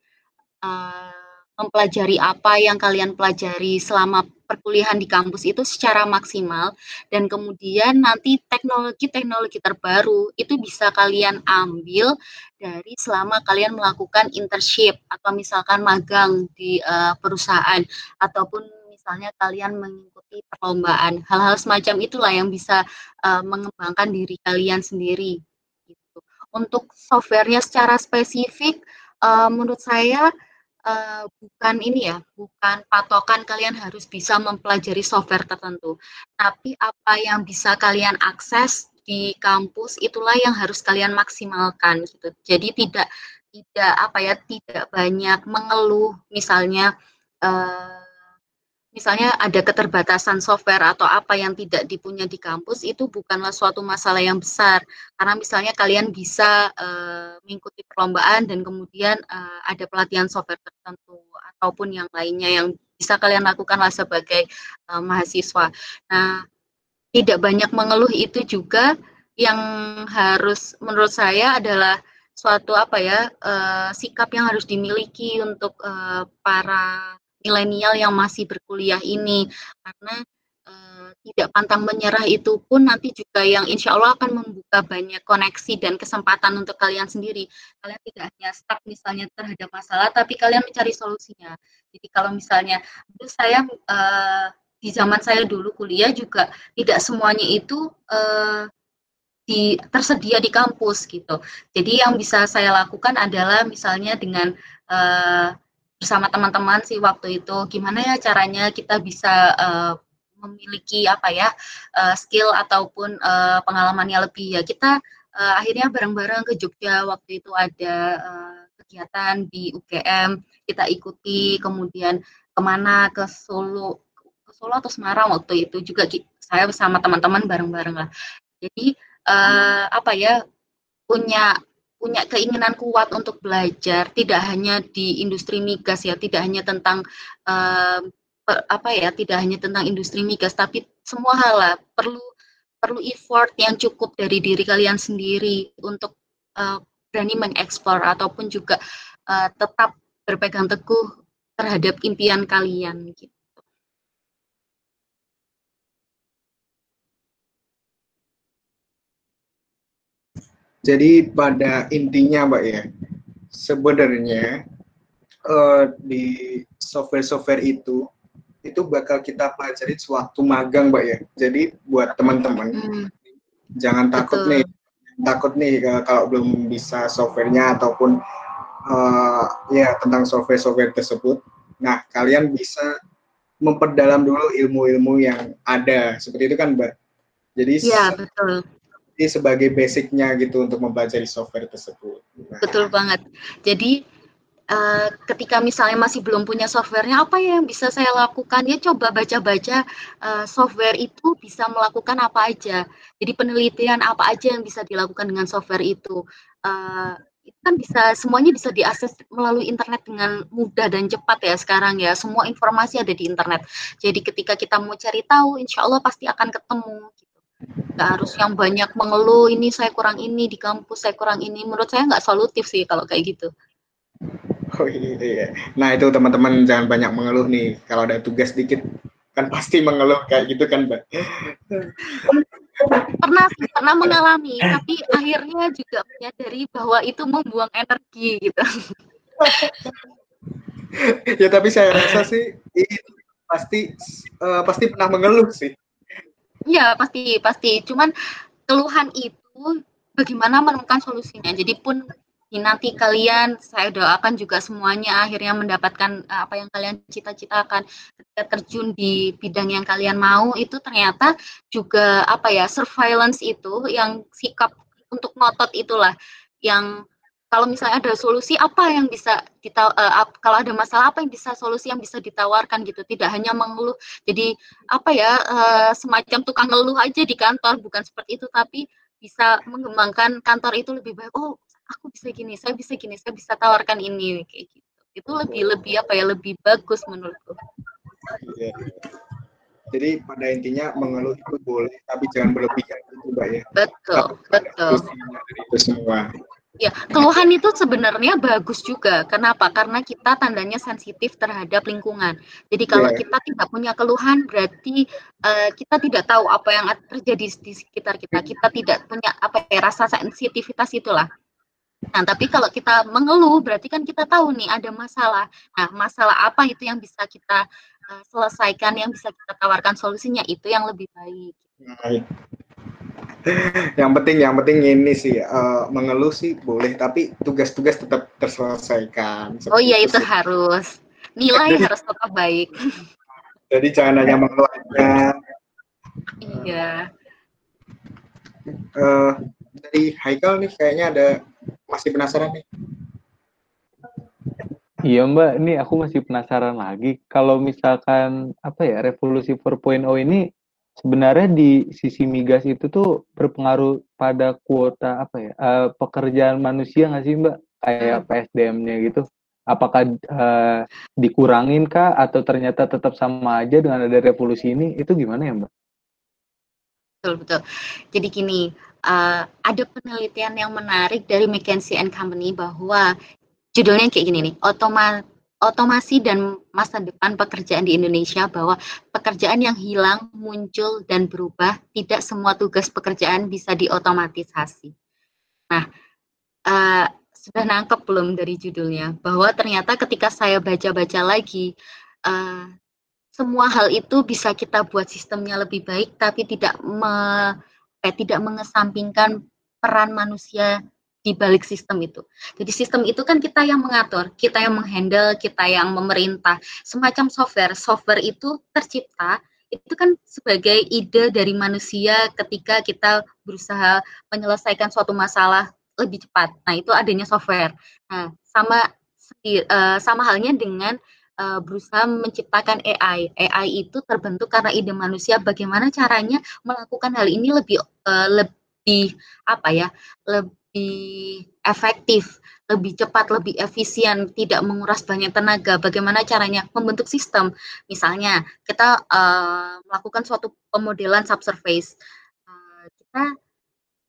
uh, mempelajari apa yang kalian pelajari selama perkuliahan di kampus itu secara maksimal dan kemudian nanti teknologi-teknologi terbaru itu bisa kalian ambil dari selama kalian melakukan internship atau misalkan magang di uh, perusahaan ataupun misalnya kalian mengikuti perlombaan. Hal-hal semacam itulah yang bisa uh, mengembangkan diri kalian sendiri. Gitu. Untuk softwarenya secara spesifik, uh, menurut saya uh, bukan ini ya, bukan patokan kalian harus bisa mempelajari software tertentu, tapi apa yang bisa kalian akses di kampus itulah yang harus kalian maksimalkan gitu. Jadi tidak tidak apa ya, tidak banyak mengeluh misalnya uh, misalnya ada keterbatasan software atau apa yang tidak dipunya di kampus itu bukanlah suatu masalah yang besar karena misalnya kalian bisa uh, mengikuti perlombaan dan kemudian uh, ada pelatihan software tertentu ataupun yang lainnya yang bisa kalian lakukanlah sebagai uh, mahasiswa. Nah, tidak banyak mengeluh itu juga yang harus menurut saya adalah suatu apa ya sikap yang harus dimiliki untuk para milenial yang masih berkuliah ini karena uh, tidak pantang menyerah itu pun nanti juga yang insya Allah akan membuka banyak koneksi dan kesempatan untuk kalian sendiri. Kalian tidak hanya stuck misalnya terhadap masalah, tapi kalian mencari solusinya. Jadi kalau misalnya itu saya uh, di zaman saya dulu kuliah juga tidak semuanya itu uh, di tersedia di kampus gitu. Jadi yang bisa saya lakukan adalah misalnya dengan uh, bersama teman-teman sih waktu itu. Gimana ya caranya kita bisa uh, memiliki apa ya uh, skill ataupun uh, pengalamannya lebih ya. Kita uh, akhirnya bareng-bareng ke Jogja waktu itu ada uh, kegiatan di UGM kita ikuti kemudian ke mana? Ke Solo ke Solo atau Semarang waktu itu juga saya bersama teman-teman bareng-bareng lah. Jadi uh, apa ya punya punya keinginan kuat untuk belajar tidak hanya di industri migas ya tidak hanya tentang uh, apa ya tidak hanya tentang industri migas tapi semua hal lah perlu perlu effort yang cukup dari diri kalian sendiri untuk uh, berani mengeksplor ataupun juga uh, tetap berpegang teguh terhadap impian kalian gitu. Jadi pada intinya Mbak ya, sebenarnya uh, di software-software itu itu bakal kita pelajari sewaktu magang, Mbak ya. Jadi buat teman-teman hmm. jangan takut Betul. nih, takut nih kalau belum bisa softwarenya ataupun uh, ya tentang software-software tersebut. Nah, kalian bisa memperdalam dulu ilmu-ilmu yang ada. Seperti itu kan, Mbak. Jadi ya, betul. Jadi sebagai basicnya gitu untuk mempelajari software tersebut. Nah. Betul banget. Jadi uh, ketika misalnya masih belum punya softwarenya, apa ya yang bisa saya lakukan? Ya coba baca-baca uh, software itu bisa melakukan apa aja. Jadi penelitian apa aja yang bisa dilakukan dengan software itu. Uh, itu kan bisa semuanya bisa diakses melalui internet dengan mudah dan cepat ya sekarang ya semua informasi ada di internet jadi ketika kita mau cari tahu insya Allah pasti akan ketemu. Nggak harus yang banyak mengeluh ini saya kurang ini di kampus saya kurang ini. Menurut saya nggak solutif sih kalau kayak gitu. Oh iya, iya. nah itu teman-teman jangan banyak mengeluh nih. Kalau ada tugas dikit kan pasti mengeluh kayak gitu kan mbak. Pernah sih pernah mengalami tapi akhirnya juga menyadari bahwa itu membuang energi gitu. Ya tapi saya rasa sih itu pasti uh, pasti pernah mengeluh sih ya pasti pasti. Cuman keluhan itu bagaimana menemukan solusinya. Jadi pun nanti kalian saya doakan juga semuanya akhirnya mendapatkan eh, apa yang kalian cita-citakan. Ketika terjun di bidang yang kalian mau itu ternyata juga apa ya surveillance itu yang sikap untuk ngotot itulah yang kalau misalnya ada solusi apa yang bisa kita uh, kalau ada masalah apa yang bisa solusi yang bisa ditawarkan gitu? Tidak hanya mengeluh. Jadi apa ya uh, semacam tukang ngeluh aja di kantor bukan seperti itu tapi bisa mengembangkan kantor itu lebih baik. Oh aku bisa gini saya bisa gini saya bisa tawarkan ini kayak gitu. Itu lebih lebih apa ya lebih bagus menurutku. Iya. jadi pada intinya mengeluh itu boleh tapi jangan berlebihan itu mbak ya. Betul betul. itu semua Ya, keluhan itu sebenarnya bagus juga. Kenapa? Karena kita tandanya sensitif terhadap lingkungan. Jadi kalau yeah. kita tidak punya keluhan, berarti uh, kita tidak tahu apa yang terjadi di sekitar kita. Kita tidak punya apa ya rasa sensitivitas itulah. Nah, tapi kalau kita mengeluh berarti kan kita tahu nih ada masalah. Nah, masalah apa itu yang bisa kita uh, selesaikan, yang bisa kita tawarkan solusinya itu yang lebih baik. Baik. Yang penting, yang penting ini sih uh, mengeluh sih boleh, tapi tugas-tugas tetap terselesaikan. Oh iya itu, itu harus nilai harus tetap baik. Jadi jangan hanya mengeluh aja. Iya. Uh, dari Haikal nih kayaknya ada masih penasaran nih? Iya Mbak, ini aku masih penasaran lagi. Kalau misalkan apa ya revolusi 4.0 ini sebenarnya di sisi migas itu tuh berpengaruh pada kuota apa ya uh, pekerjaan manusia nggak sih Mbak? Kayak hmm. PSDM-nya gitu. Apakah uh, dikurangin kah atau ternyata tetap sama aja dengan ada revolusi ini? Itu gimana ya Mbak? Betul betul. Jadi gini, uh, ada penelitian yang menarik dari McKinsey and Company bahwa judulnya kayak gini nih, otoma, otomasi dan masa depan pekerjaan di Indonesia bahwa pekerjaan yang hilang, muncul dan berubah, tidak semua tugas pekerjaan bisa diotomatisasi. Nah, uh, sudah nangkep belum dari judulnya bahwa ternyata ketika saya baca-baca lagi uh, semua hal itu bisa kita buat sistemnya lebih baik tapi tidak me, eh, tidak mengesampingkan peran manusia di balik sistem itu. Jadi sistem itu kan kita yang mengatur, kita yang menghandle, kita yang memerintah. Semacam software, software itu tercipta itu kan sebagai ide dari manusia ketika kita berusaha menyelesaikan suatu masalah lebih cepat. Nah, itu adanya software. Nah, sama uh, sama halnya dengan uh, berusaha menciptakan AI. AI itu terbentuk karena ide manusia bagaimana caranya melakukan hal ini lebih uh, lebih apa ya? lebih efektif, lebih cepat, lebih efisien, tidak menguras banyak tenaga. Bagaimana caranya membentuk sistem? Misalnya kita uh, melakukan suatu pemodelan subsurface. Uh, kita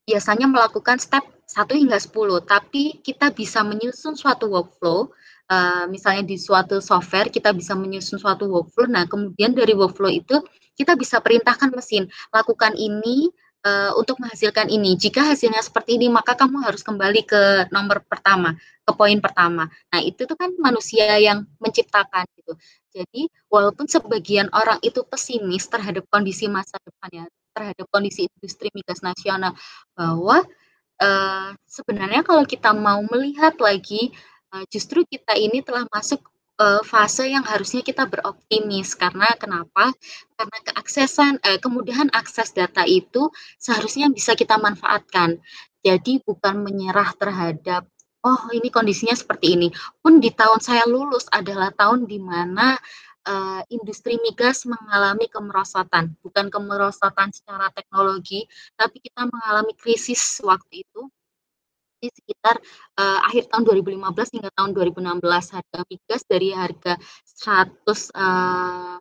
biasanya melakukan step 1 hingga 10, tapi kita bisa menyusun suatu workflow uh, misalnya di suatu software kita bisa menyusun suatu workflow. Nah, kemudian dari workflow itu kita bisa perintahkan mesin lakukan ini uh, untuk menghasilkan ini. Jika hasilnya seperti ini, maka kamu harus kembali ke nomor pertama, ke poin pertama. Nah, itu tuh kan manusia yang menciptakan gitu. Jadi, walaupun sebagian orang itu pesimis terhadap kondisi masa depannya, terhadap kondisi industri migas nasional, bahwa uh, sebenarnya kalau kita mau melihat lagi, uh, justru kita ini telah masuk uh, fase yang harusnya kita beroptimis karena kenapa? Karena keaksesan eh, kemudahan akses data itu seharusnya bisa kita manfaatkan. Jadi bukan menyerah terhadap oh ini kondisinya seperti ini. Pun di tahun saya lulus adalah tahun di mana uh, industri migas mengalami kemerosotan, bukan kemerosotan secara teknologi, tapi kita mengalami krisis waktu itu di sekitar uh, akhir tahun 2015 hingga tahun 2016 harga migas dari harga 100 uh,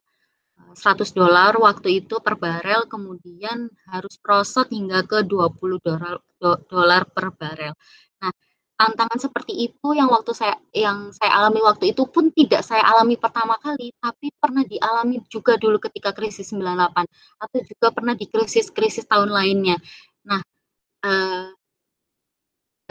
100 dolar waktu itu per barel kemudian harus prosot hingga ke 20 dolar dolar per barel. Nah, tantangan seperti itu yang waktu saya yang saya alami waktu itu pun tidak saya alami pertama kali tapi pernah dialami juga dulu ketika krisis 98 atau juga pernah di krisis-krisis tahun lainnya. Nah, uh,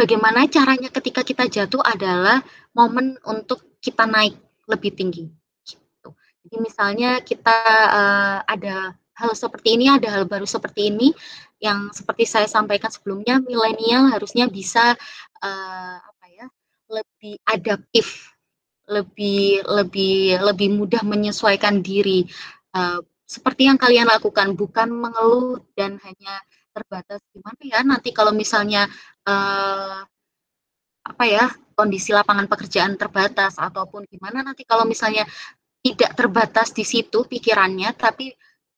bagaimana caranya ketika kita jatuh adalah momen untuk kita naik lebih tinggi. Gitu. Jadi misalnya kita uh, ada hal seperti ini, ada hal baru seperti ini, yang seperti saya sampaikan sebelumnya, milenial harusnya bisa uh, apa ya, lebih adaptif, lebih lebih lebih mudah menyesuaikan diri. Uh, seperti yang kalian lakukan, bukan mengeluh dan hanya terbatas gimana ya nanti kalau misalnya uh, apa ya kondisi lapangan pekerjaan terbatas ataupun gimana nanti kalau misalnya tidak terbatas di situ pikirannya tapi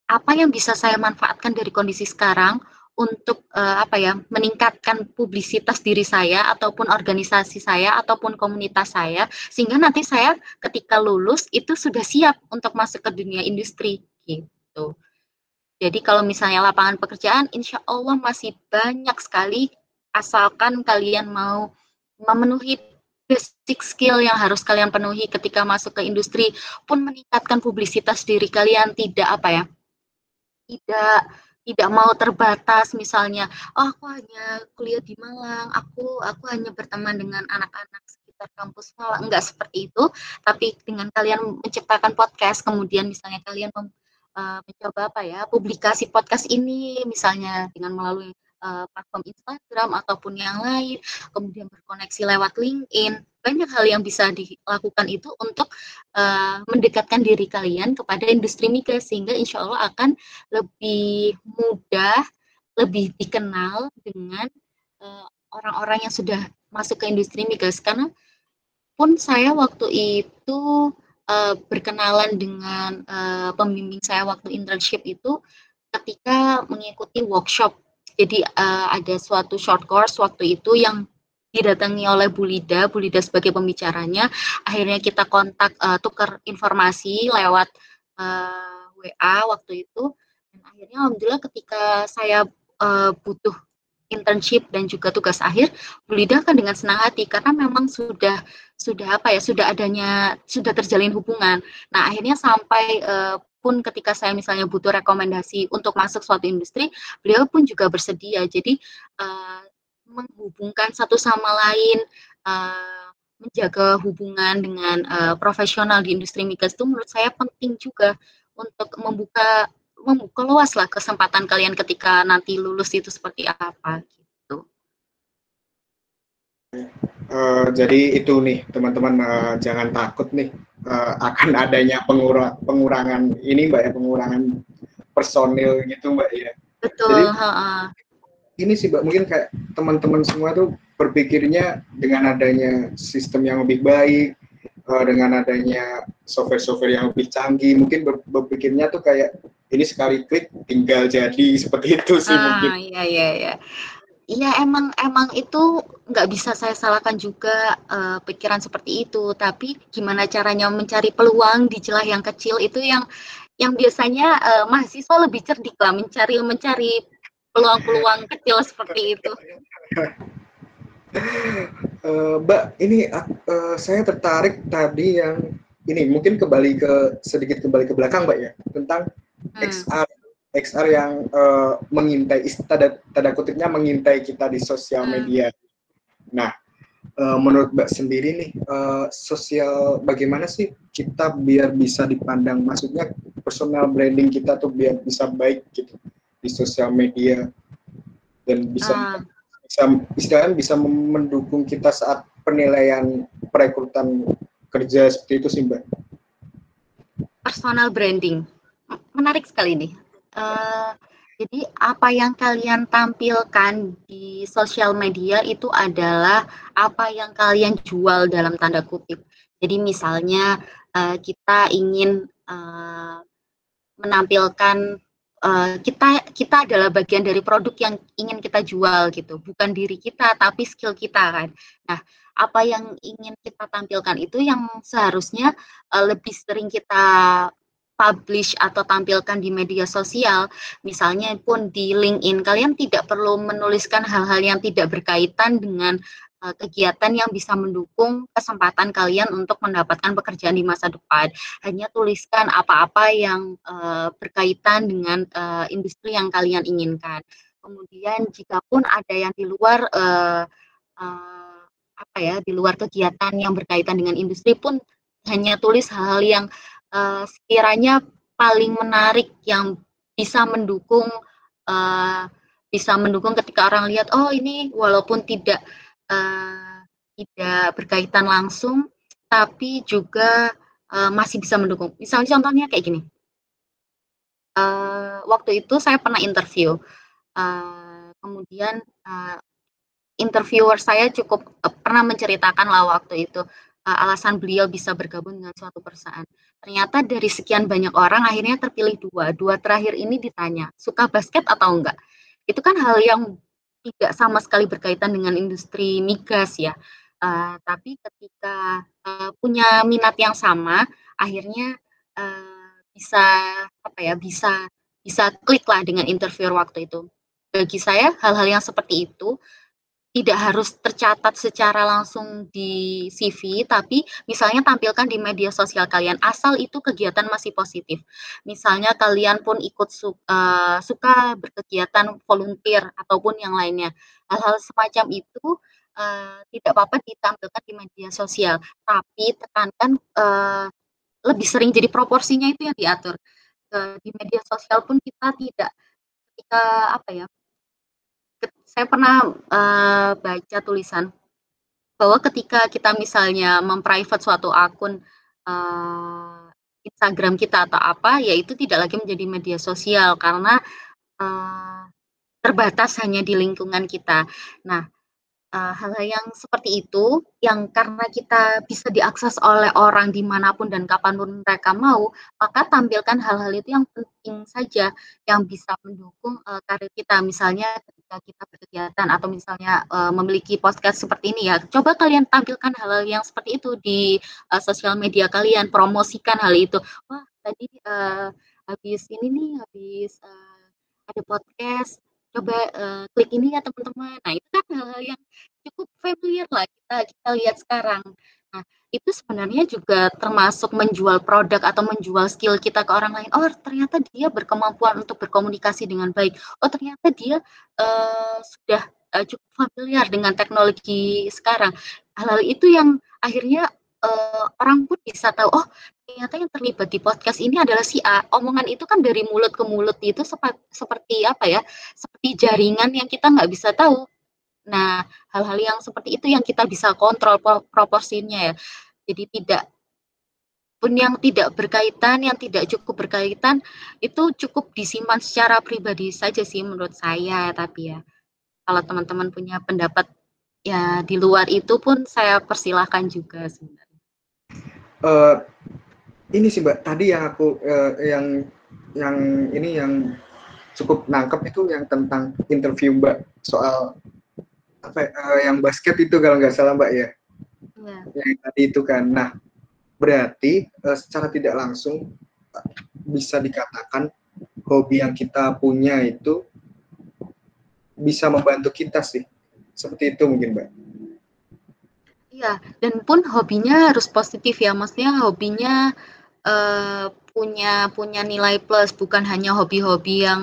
apa yang bisa saya manfaatkan dari kondisi sekarang untuk uh, apa ya meningkatkan publisitas diri saya ataupun organisasi saya ataupun komunitas saya sehingga nanti saya ketika lulus itu sudah siap untuk masuk ke dunia industri gitu. Jadi kalau misalnya lapangan pekerjaan, insya Allah masih banyak sekali asalkan kalian mau memenuhi basic skill yang harus kalian penuhi ketika masuk ke industri pun meningkatkan publisitas diri kalian. Tidak apa ya tidak tidak mau terbatas. Misalnya oh aku hanya kuliah di Malang aku aku hanya berteman dengan anak-anak sekitar kampus Malang. Enggak seperti itu tapi dengan kalian menciptakan podcast kemudian misalnya kalian uh, mencoba apa ya publikasi podcast ini misalnya dengan melalui uh, platform Instagram ataupun yang lain, kemudian berkoneksi lewat LinkedIn, banyak hal yang bisa dilakukan itu untuk uh, mendekatkan diri kalian kepada industri migas sehingga insya Allah akan lebih mudah, lebih dikenal dengan orang-orang uh, yang sudah masuk ke industri migas karena pun saya waktu itu uh, berkenalan dengan uh, pembimbing saya waktu internship itu ketika mengikuti workshop. Jadi uh, ada suatu short course waktu itu yang didatangi oleh Bu Lida, Bu Lida sebagai pembicaranya. Akhirnya kita kontak uh, tukar informasi lewat uh, WA waktu itu. Dan akhirnya alhamdulillah ketika saya uh, butuh internship dan juga tugas akhir, Bu Lida kan dengan senang hati karena memang sudah sudah apa ya sudah adanya sudah terjalin hubungan. Nah akhirnya sampai uh, pun ketika saya misalnya butuh rekomendasi untuk masuk suatu industri, beliau pun juga bersedia. Jadi uh, menghubungkan satu sama lain, uh, menjaga hubungan dengan uh, profesional di industri migas itu menurut saya penting juga untuk membuka membuka luas lah kesempatan kalian ketika nanti lulus itu seperti apa. Uh, jadi itu nih teman-teman uh, jangan takut nih uh, akan adanya pengurang pengurangan ini mbak ya pengurangan personil gitu mbak ya. Betul. Jadi, ha -ha. Ini sih mbak mungkin kayak teman-teman semua tuh berpikirnya dengan adanya sistem yang lebih baik, uh, dengan adanya software-software yang lebih canggih, mungkin berpikirnya tuh kayak ini sekali klik tinggal jadi seperti itu sih ah, mungkin. Iya iya iya. Iya emang emang itu nggak bisa saya salahkan juga uh, pikiran seperti itu. Tapi gimana caranya mencari peluang di celah yang kecil itu yang yang biasanya uh, mahasiswa lebih cerdik lah mencari mencari peluang-peluang kecil seperti itu. Uh, Mbak, ini uh, saya tertarik tadi yang ini mungkin kembali ke sedikit kembali ke belakang Mbak ya tentang hmm. XR XR yang uh, mengintai tanda, tanda kutipnya mengintai kita di sosial hmm. Nah, uh, menurut Mbak sendiri nih, uh, sosial bagaimana sih kita biar bisa dipandang, maksudnya personal branding kita tuh biar bisa baik gitu di sosial media dan bisa uh. bisa istilahnya bisa mendukung kita saat penilaian perekrutan kerja seperti itu sih Mbak. Personal branding, menarik sekali nih Uh, jadi apa yang kalian tampilkan di sosial media itu adalah apa yang kalian jual dalam tanda kutip. Jadi misalnya uh, kita ingin uh, menampilkan uh, kita kita adalah bagian dari produk yang ingin kita jual gitu, bukan diri kita tapi skill kita kan. Nah, apa yang ingin kita tampilkan itu yang seharusnya uh, lebih sering kita publish atau tampilkan di media sosial, misalnya pun di LinkedIn, kalian tidak perlu menuliskan hal-hal yang tidak berkaitan dengan uh, kegiatan yang bisa mendukung kesempatan kalian untuk mendapatkan pekerjaan di masa depan. Hanya tuliskan apa-apa yang uh, berkaitan dengan uh, industri yang kalian inginkan. Kemudian jika pun ada yang di luar apa ya, di luar kegiatan yang berkaitan dengan industri pun hanya tulis hal-hal yang uh, sekiranya paling menarik yang bisa mendukung uh, bisa mendukung ketika orang lihat oh ini walaupun tidak uh, tidak berkaitan langsung tapi juga uh, masih bisa mendukung. Misalnya contohnya kayak gini. Uh, waktu itu saya pernah interview, uh, kemudian uh, interviewer saya cukup uh, pernah menceritakan lah waktu itu alasan beliau bisa bergabung dengan suatu perusahaan. Ternyata dari sekian banyak orang akhirnya terpilih dua. Dua terakhir ini ditanya, suka basket atau enggak? Itu kan hal yang tidak sama sekali berkaitan dengan industri migas ya. Uh, tapi ketika uh, punya minat yang sama, akhirnya uh, bisa apa ya bisa bisa klik lah dengan interview waktu itu. Bagi saya hal-hal yang seperti itu tidak harus tercatat secara langsung di CV, tapi misalnya tampilkan di media sosial kalian, asal itu kegiatan masih positif. Misalnya kalian pun ikut su uh, suka berkegiatan volunteer ataupun yang lainnya. Hal-hal semacam itu uh, tidak apa-apa ditampilkan di media sosial, tapi tekankan uh, lebih sering jadi proporsinya itu yang diatur. Uh, di media sosial pun kita tidak ketika apa ya saya pernah uh, baca tulisan bahwa ketika kita misalnya memprivate suatu akun uh, Instagram kita atau apa, ya itu tidak lagi menjadi media sosial karena uh, terbatas hanya di lingkungan kita. Nah, uh, hal-hal yang seperti itu yang karena kita bisa diakses oleh orang di mana pun dan kapan pun mereka mau maka tampilkan hal-hal itu yang penting saja yang bisa mendukung uh, karir kita. Misalnya ketika kita berkegiatan atau misalnya uh, memiliki podcast seperti ini ya coba kalian tampilkan hal-hal yang seperti itu di uh, sosial media kalian promosikan hal itu. Wah tadi uh, habis ini nih habis uh, ada podcast coba uh, klik ini ya teman-teman. Nah itu kan hal-hal yang cukup familiar lah kita kita lihat sekarang. Nah itu sebenarnya juga termasuk menjual produk atau menjual skill kita ke orang lain. Oh ternyata dia berkemampuan untuk berkomunikasi dengan baik. Oh ternyata dia uh, sudah uh, cukup familiar dengan teknologi sekarang. Hal-hal itu yang akhirnya uh, orang pun bisa tahu oh ternyata yang terlibat di podcast ini adalah si A. Omongan itu kan dari mulut ke mulut itu sepa, seperti apa ya? Seperti jaringan yang kita nggak bisa tahu. Nah, hal-hal yang seperti itu yang kita bisa kontrol proporsinya ya. Jadi tidak pun yang tidak berkaitan, yang tidak cukup berkaitan itu cukup disimpan secara pribadi saja sih menurut saya. Tapi ya kalau teman-teman punya pendapat ya di luar itu pun saya persilahkan juga sebenarnya uh, ini sih mbak. Tadi yang aku uh, yang yang ini yang cukup nangkep itu yang tentang interview mbak soal apa uh, yang basket itu kalau nggak salah mbak ya? Yeah. yang tadi itu kan. Nah berarti uh, secara tidak langsung bisa dikatakan hobi yang kita punya itu bisa membantu kita sih. Seperti itu mungkin mbak Iya, dan pun hobinya harus positif ya, maksudnya hobinya uh, punya punya nilai plus bukan hanya hobi-hobi yang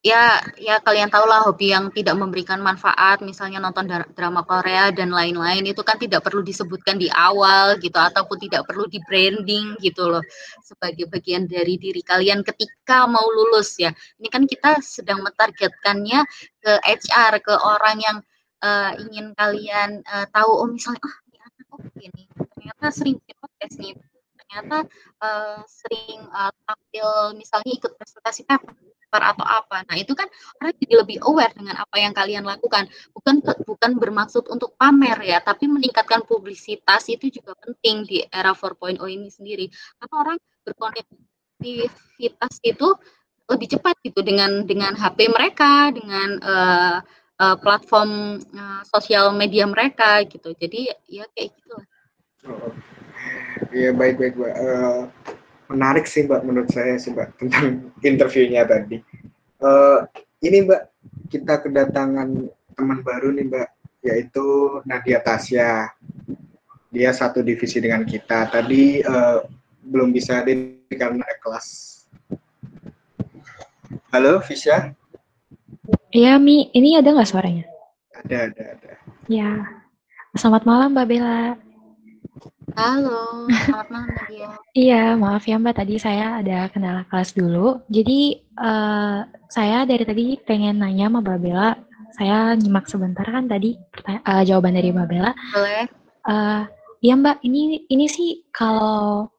ya ya kalian tahu lah hobi yang tidak memberikan manfaat misalnya nonton drama Korea dan lain-lain itu kan tidak perlu disebutkan di awal gitu ataupun tidak perlu di branding gitu loh sebagai bagian dari diri kalian ketika mau lulus ya. Ini kan kita sedang mentargetkannya ke HR ke orang yang uh, ingin kalian uh, tahu oh misalnya ah kok begini ternyata sering bikin podcast nih ternyata uh, sering uh, tampil misalnya ikut presentasi paper atau apa. Nah, itu kan orang jadi lebih aware dengan apa yang kalian lakukan. Bukan bukan bermaksud untuk pamer ya, tapi meningkatkan publisitas itu juga penting di era 4.0 ini sendiri. Karena orang berkonektivitas itu lebih cepat gitu dengan dengan HP mereka, dengan uh, uh, platform uh, sosial media mereka gitu. Jadi ya kayak gitu. Oh, iya baik baik mbak. Uh, menarik sih mbak menurut saya sih mbak tentang interviewnya tadi. Uh, ini mbak kita kedatangan teman baru nih mbak yaitu Nadia Tasya. Dia satu divisi dengan kita. Tadi uh, belum bisa hadir karena kelas. Halo Fisya. Iya Mi, ini ada nggak suaranya? Ada ada ada. Ya. Selamat malam Mbak Bella. Halo, selamat malam Nadia. Iya, maaf ya Mbak, tadi saya ada kendala kelas dulu. Jadi, uh, saya dari tadi pengen nanya sama Mbak Bella, saya nyimak sebentar kan tadi uh, jawaban dari Mbak Bella. Boleh. Uh, iya Mbak, ini ini sih kalau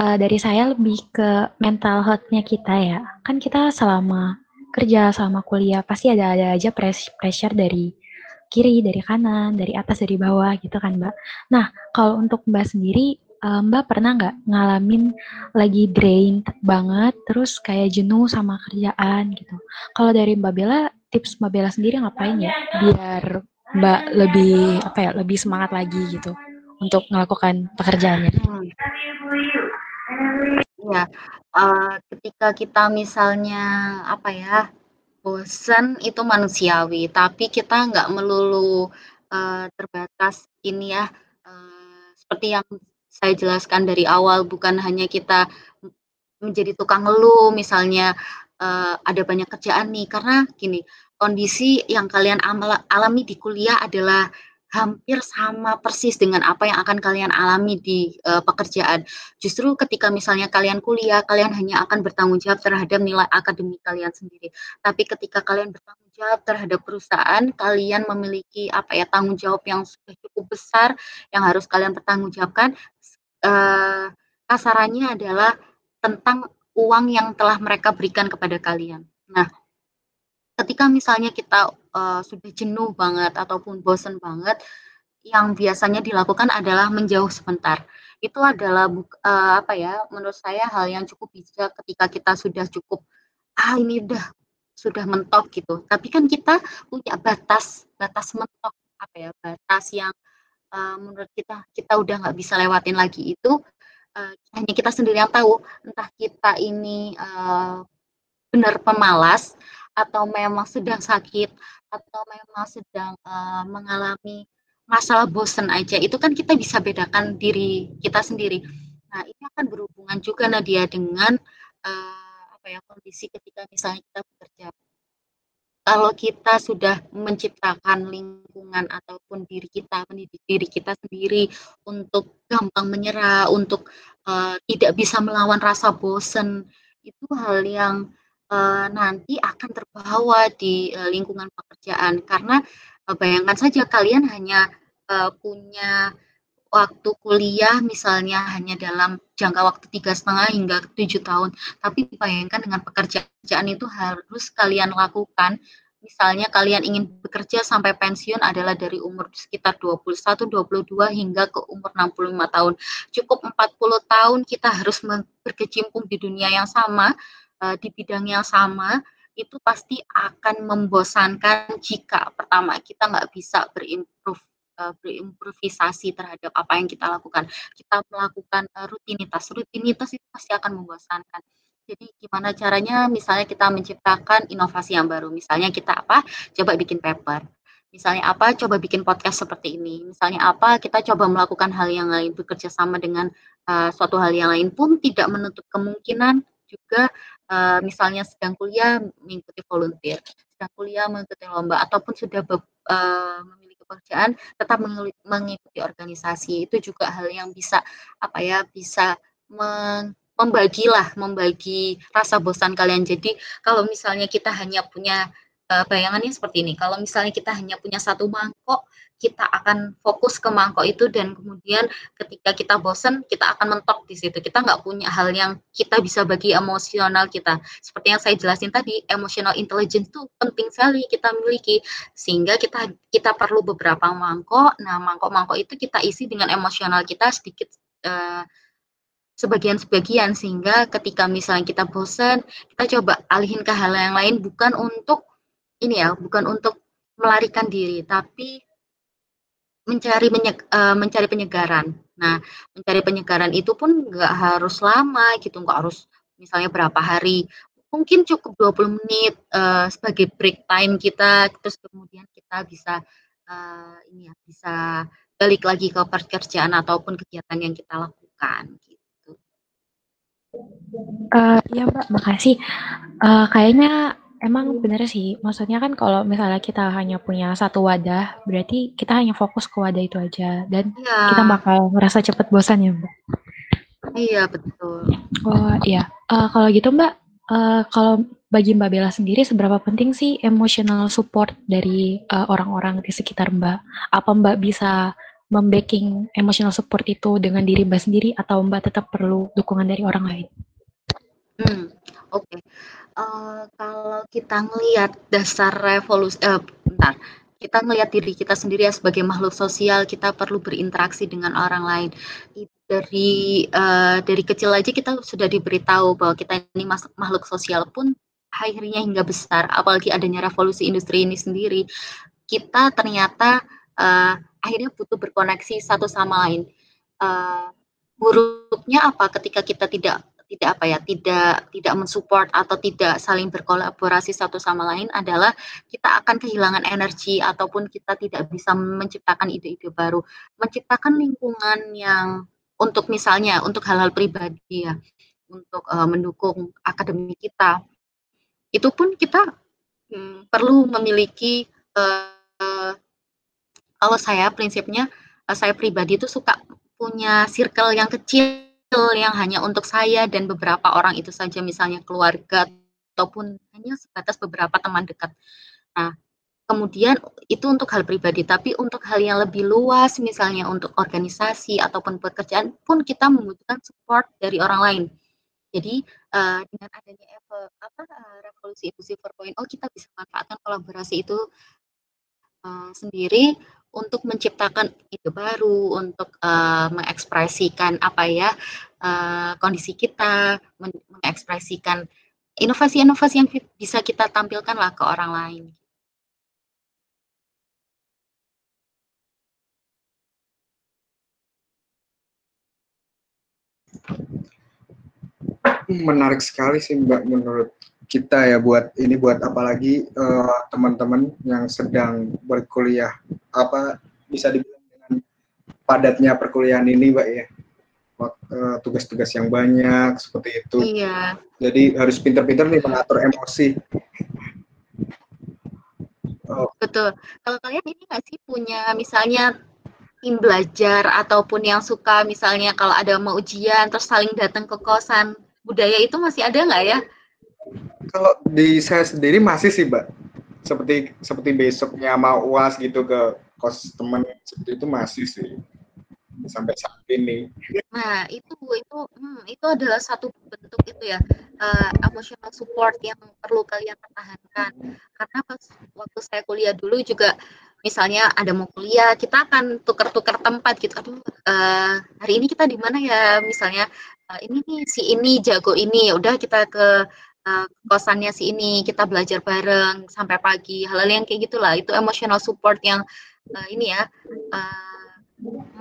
uh, dari saya lebih ke mental health-nya kita ya. Kan kita selama kerja, selama kuliah, pasti ada-ada aja pressure dari kiri, dari kanan, dari atas, dari bawah gitu kan Mbak. Nah, kalau untuk Mbak sendiri, uh, Mbak pernah nggak ngalamin lagi drain banget, terus kayak jenuh sama kerjaan gitu. Kalau dari Mbak Bella, tips Mbak Bella sendiri ngapain ya biar Mbak lebih apa ya, lebih semangat lagi gitu untuk melakukan pekerjaannya? Hmm. Ya, uh, ketika kita misalnya apa ya Bosan itu manusiawi, tapi kita nggak melulu uh, terbatas ini ya, uh, seperti yang saya jelaskan dari awal, bukan hanya kita menjadi tukang ngeluh, misalnya uh, ada banyak kerjaan nih, karena gini, kondisi yang kalian alami di kuliah adalah hampir sama persis dengan apa yang akan kalian alami di uh, pekerjaan. Justru ketika misalnya kalian kuliah, kalian hanya akan bertanggung jawab terhadap nilai akademik kalian sendiri. Tapi ketika kalian bertanggung jawab terhadap perusahaan, kalian memiliki apa ya tanggung jawab yang sudah cukup besar yang harus kalian bertanggungjawabkan. Uh, kasarannya adalah tentang uang yang telah mereka berikan kepada kalian. Nah, ketika misalnya kita uh, sudah jenuh banget ataupun bosen banget, yang biasanya dilakukan adalah menjauh sebentar. Itu adalah uh, apa ya? Menurut saya hal yang cukup bijak ketika kita sudah cukup ah ini udah sudah mentok gitu. Tapi kan kita punya batas batas mentok apa ya? Batas yang uh, menurut kita kita udah nggak bisa lewatin lagi itu uh, hanya kita sendiri yang tahu. Entah kita ini uh, benar pemalas atau memang sedang sakit atau memang sedang uh, mengalami masalah bosen aja itu kan kita bisa bedakan diri kita sendiri. Nah ini akan berhubungan juga Nadia dengan uh, apa ya kondisi ketika misalnya kita bekerja. Kalau kita sudah menciptakan lingkungan ataupun diri kita, mendidik diri kita sendiri untuk gampang menyerah, untuk uh, tidak bisa melawan rasa bosen, itu hal yang uh, nanti akan terbawa di uh, lingkungan pekerjaan. Karena uh, bayangkan saja kalian hanya uh, punya waktu kuliah misalnya hanya dalam jangka waktu tiga setengah hingga tujuh tahun. Tapi bayangkan dengan pekerjaan itu harus kalian lakukan. Misalnya kalian ingin bekerja sampai pensiun adalah dari umur sekitar 21, 22 hingga ke umur 65 tahun. Cukup 40 tahun kita harus berkecimpung di dunia yang sama uh, di bidang yang sama itu pasti akan membosankan jika pertama kita nggak bisa berimprove uh, berimprovisasi terhadap apa yang kita lakukan. Kita melakukan uh, rutinitas, rutinitas itu pasti akan membosankan. Jadi gimana caranya? Misalnya kita menciptakan inovasi yang baru. Misalnya kita apa? Coba bikin paper. Misalnya apa? Coba bikin podcast seperti ini. Misalnya apa? Kita coba melakukan hal yang lain, bekerja sama dengan uh, suatu hal yang lain pun tidak menutup kemungkinan juga uh, misalnya sedang kuliah mengikuti volunteer, sedang kuliah mengikuti lomba ataupun sudah be, uh, memiliki pekerjaan tetap mengikuti organisasi. Itu juga hal yang bisa apa ya? bisa membagilah, membagi rasa bosan kalian. Jadi kalau misalnya kita hanya punya bayangannya seperti ini. Kalau misalnya kita hanya punya satu mangkok, kita akan fokus ke mangkok itu dan kemudian ketika kita bosan, kita akan mentok di situ. Kita nggak punya hal yang kita bisa bagi emosional kita. Seperti yang saya jelasin tadi, emotional intelligence itu penting sekali kita miliki sehingga kita kita perlu beberapa mangkok. Nah, mangkok-mangkok itu kita isi dengan emosional kita sedikit uh, sebagian-sebagian sehingga ketika misalnya kita bosan, kita coba alihin ke hal yang lain bukan untuk ini ya, bukan untuk melarikan diri, tapi mencari menyeg, uh, mencari penyegaran. Nah, mencari penyegaran itu pun nggak harus lama gitu, nggak harus misalnya berapa hari. Mungkin cukup 20 menit uh, sebagai break time kita, terus kemudian kita bisa uh, ini ya, bisa balik lagi ke pekerjaan ataupun kegiatan yang kita lakukan gitu. Uh, ya Mbak, makasih. Uh, kayaknya Emang bener sih, maksudnya kan kalau misalnya kita hanya punya satu wadah, berarti kita hanya fokus ke wadah itu aja dan ya. kita bakal ngerasa cepet bosan ya, Mbak? Iya, betul. Oh, iya. Uh, kalau gitu, Mbak, uh, kalau bagi Mbak Bella sendiri seberapa penting sih emotional support dari orang orang-orang di sekitar Mbak? Apa Mbak bisa membacking emotional support itu dengan diri Mbak sendiri atau Mbak tetap perlu dukungan dari orang lain? Hmm, oke. Okay. Uh, kalau kita ngelihat dasar revolusi uh, bentar, kita ngelihat diri kita sendiri ya sebagai makhluk sosial, kita perlu berinteraksi dengan orang lain. Dari uh, dari kecil aja kita sudah diberitahu bahwa kita ini makhluk sosial pun akhirnya hingga besar, apalagi adanya revolusi industri ini sendiri, kita ternyata uh, akhirnya butuh berkoneksi satu sama lain. Uh, buruknya apa ketika kita tidak tidak apa ya tidak tidak mensupport atau tidak saling berkolaborasi satu sama lain adalah kita akan kehilangan energi ataupun kita tidak bisa menciptakan ide-ide baru. Menciptakan lingkungan yang untuk misalnya untuk hal-hal pribadi ya untuk uh, mendukung akademi kita itu pun kita hmm, perlu memiliki uh, kalau saya prinsipnya uh, saya pribadi itu suka punya circle yang kecil yang hanya untuk saya dan beberapa orang itu saja, misalnya keluarga ataupun hanya sebatas beberapa teman dekat. Nah, kemudian itu untuk hal pribadi, tapi untuk hal yang lebih luas, misalnya untuk organisasi ataupun pekerjaan pun kita membutuhkan support dari orang lain. Jadi uh, dengan adanya apa uh, revolusi industri 4.0 kita bisa manfaatkan kolaborasi itu uh, sendiri untuk menciptakan ide baru, untuk uh, mengekspresikan apa ya uh, kondisi kita, mengekspresikan inovasi-inovasi yang bisa kita tampilkan lah ke orang lain. Menarik sekali sih Mbak menurut kita ya buat ini buat apalagi uh, teman-teman yang sedang berkuliah apa bisa dibilang dengan padatnya perkuliahan ini mbak ya. Eh, tugas-tugas yang banyak seperti itu. Iya. Jadi harus pinter-pinter nih mengatur emosi. Oh. betul. Kalau kalian ini nggak sih punya misalnya tim belajar ataupun yang suka misalnya kalau ada mau ujian terus saling datang ke kosan budaya itu masih ada nggak ya kalau di saya sendiri masih sih, Mbak. Seperti seperti besoknya mau uas gitu ke kos teman seperti itu masih sih. Sampai saat ini. Nah itu itu hmm, itu adalah satu bentuk itu ya uh, emotional support yang perlu kalian pertahankan. Karena pas waktu saya kuliah dulu juga misalnya ada mau kuliah kita akan tukar-tukar tempat gitu. Aduh uh, hari ini kita di mana ya? Misalnya uh, ini nih si ini jago ini. Ya udah kita ke uh, kosannya si ini kita belajar bareng sampai pagi hal-hal yang kayak gitulah. Itu emotional support yang uh, ini ya uh,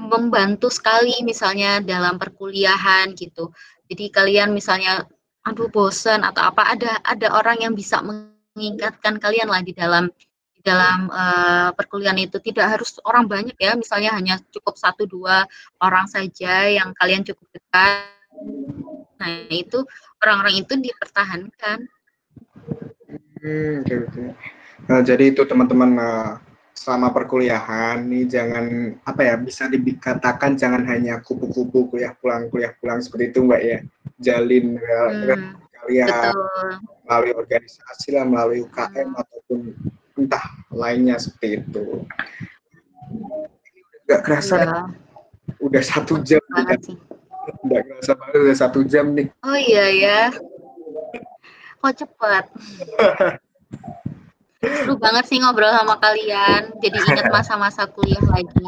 membantu sekali misalnya dalam perkuliahan gitu. Jadi kalian misalnya aduh bosen atau apa ada ada orang yang bisa mengingatkan kalian lah di dalam di dalam uh, perkuliahan itu. Tidak harus orang banyak ya, misalnya hanya cukup satu dua orang saja yang kalian cukup dekat. Nah itu orang-orang itu dipertahankan. Hmm, okay, okay. Nah, jadi itu teman-teman uh, selama perkuliahan nih jangan apa ya bisa dikatakan jangan hanya kupu-kupu kuliah pulang kuliah pulang seperti itu mbak ya jalin hmm, kalian melalui organisasi lah melalui UKM hmm. ataupun entah lainnya seperti itu. Gak kerasa ya. udah satu jam. Gak kerasa banget udah satu jam nih. Oh iya ya. Kok cepat. Seru banget sih ngobrol sama kalian. Jadi ingat masa-masa kuliah lagi.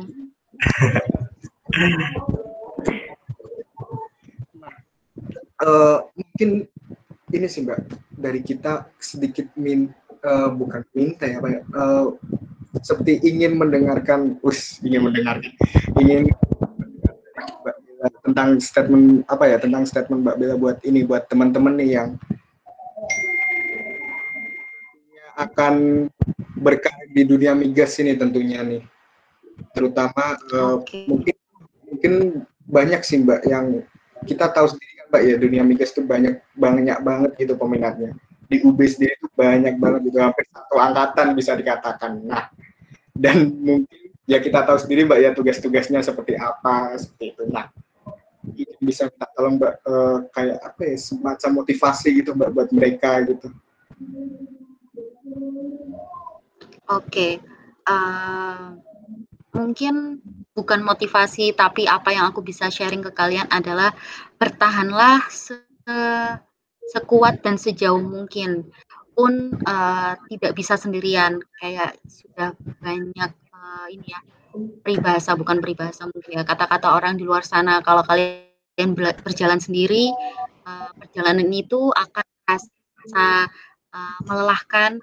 uh, mungkin ini sih mbak dari kita sedikit min uh, bukan minta ya pak uh, seperti ingin mendengarkan us ingin mendengarkan ingin Mbak tentang statement apa ya tentang statement Mbak Bella buat ini buat teman-teman nih yang akan berkarir di dunia migas ini tentunya nih. Terutama uh, mungkin mungkin banyak sih Mbak yang kita tahu sendiri kan Mbak ya dunia migas itu banyak banyak banget gitu peminatnya. Di UB sendiri itu banyak banget gitu hampir satu angkatan bisa dikatakan. Nah dan mungkin ya kita tahu sendiri mbak ya tugas-tugasnya seperti apa seperti itu. Nah bisa kita tolong mbak uh, kayak apa ya semacam motivasi gitu mbak buat mereka gitu oke okay. uh, eh, mungkin bukan motivasi tapi apa yang aku bisa sharing ke kalian adalah bertahanlah se sekuat dan sejauh mungkin pun uh, tidak bisa sendirian kayak sudah banyak uh, ini ya peribahasa bukan peribahasa mungkin ya kata-kata orang di luar sana kalau kalian berjalan sendiri uh, perjalanan itu akan rasa uh, melelahkan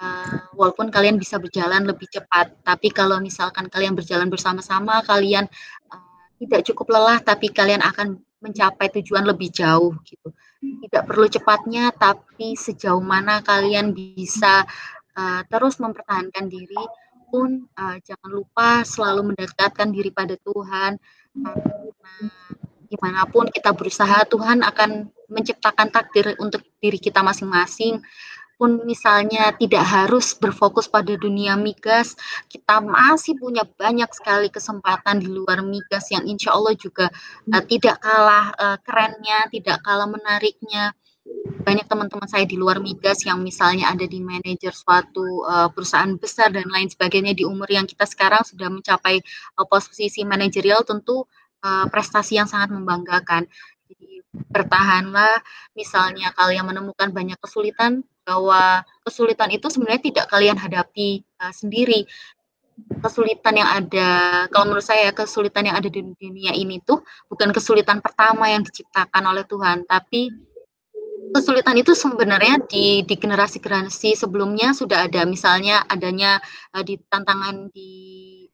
uh, walaupun kalian bisa berjalan lebih cepat tapi kalau misalkan kalian berjalan bersama-sama kalian uh, tidak cukup lelah tapi kalian akan mencapai tujuan lebih jauh gitu tidak perlu cepatnya, tapi sejauh mana kalian bisa uh, terus mempertahankan diri pun uh, jangan lupa selalu mendekatkan diri pada Tuhan. Karena gimana pun kita berusaha, Tuhan akan menciptakan takdir untuk diri kita masing-masing pun misalnya tidak harus berfokus pada dunia migas, kita masih punya banyak sekali kesempatan di luar migas yang insya Allah juga uh, tidak kalah uh, kerennya, tidak kalah menariknya. Banyak teman-teman saya di luar migas yang misalnya ada di manajer suatu uh, perusahaan besar dan lain sebagainya di umur yang kita sekarang sudah mencapai uh, posisi manajerial tentu uh, prestasi yang sangat membanggakan. Jadi bertahanlah, misalnya kalian menemukan banyak kesulitan, bahwa kesulitan itu sebenarnya tidak kalian hadapi uh, sendiri. Kesulitan yang ada, kalau menurut saya kesulitan yang ada di dunia ini tuh bukan kesulitan pertama yang diciptakan oleh Tuhan, tapi kesulitan itu sebenarnya di di generasi-generasi sebelumnya sudah ada. Misalnya adanya uh, di tantangan di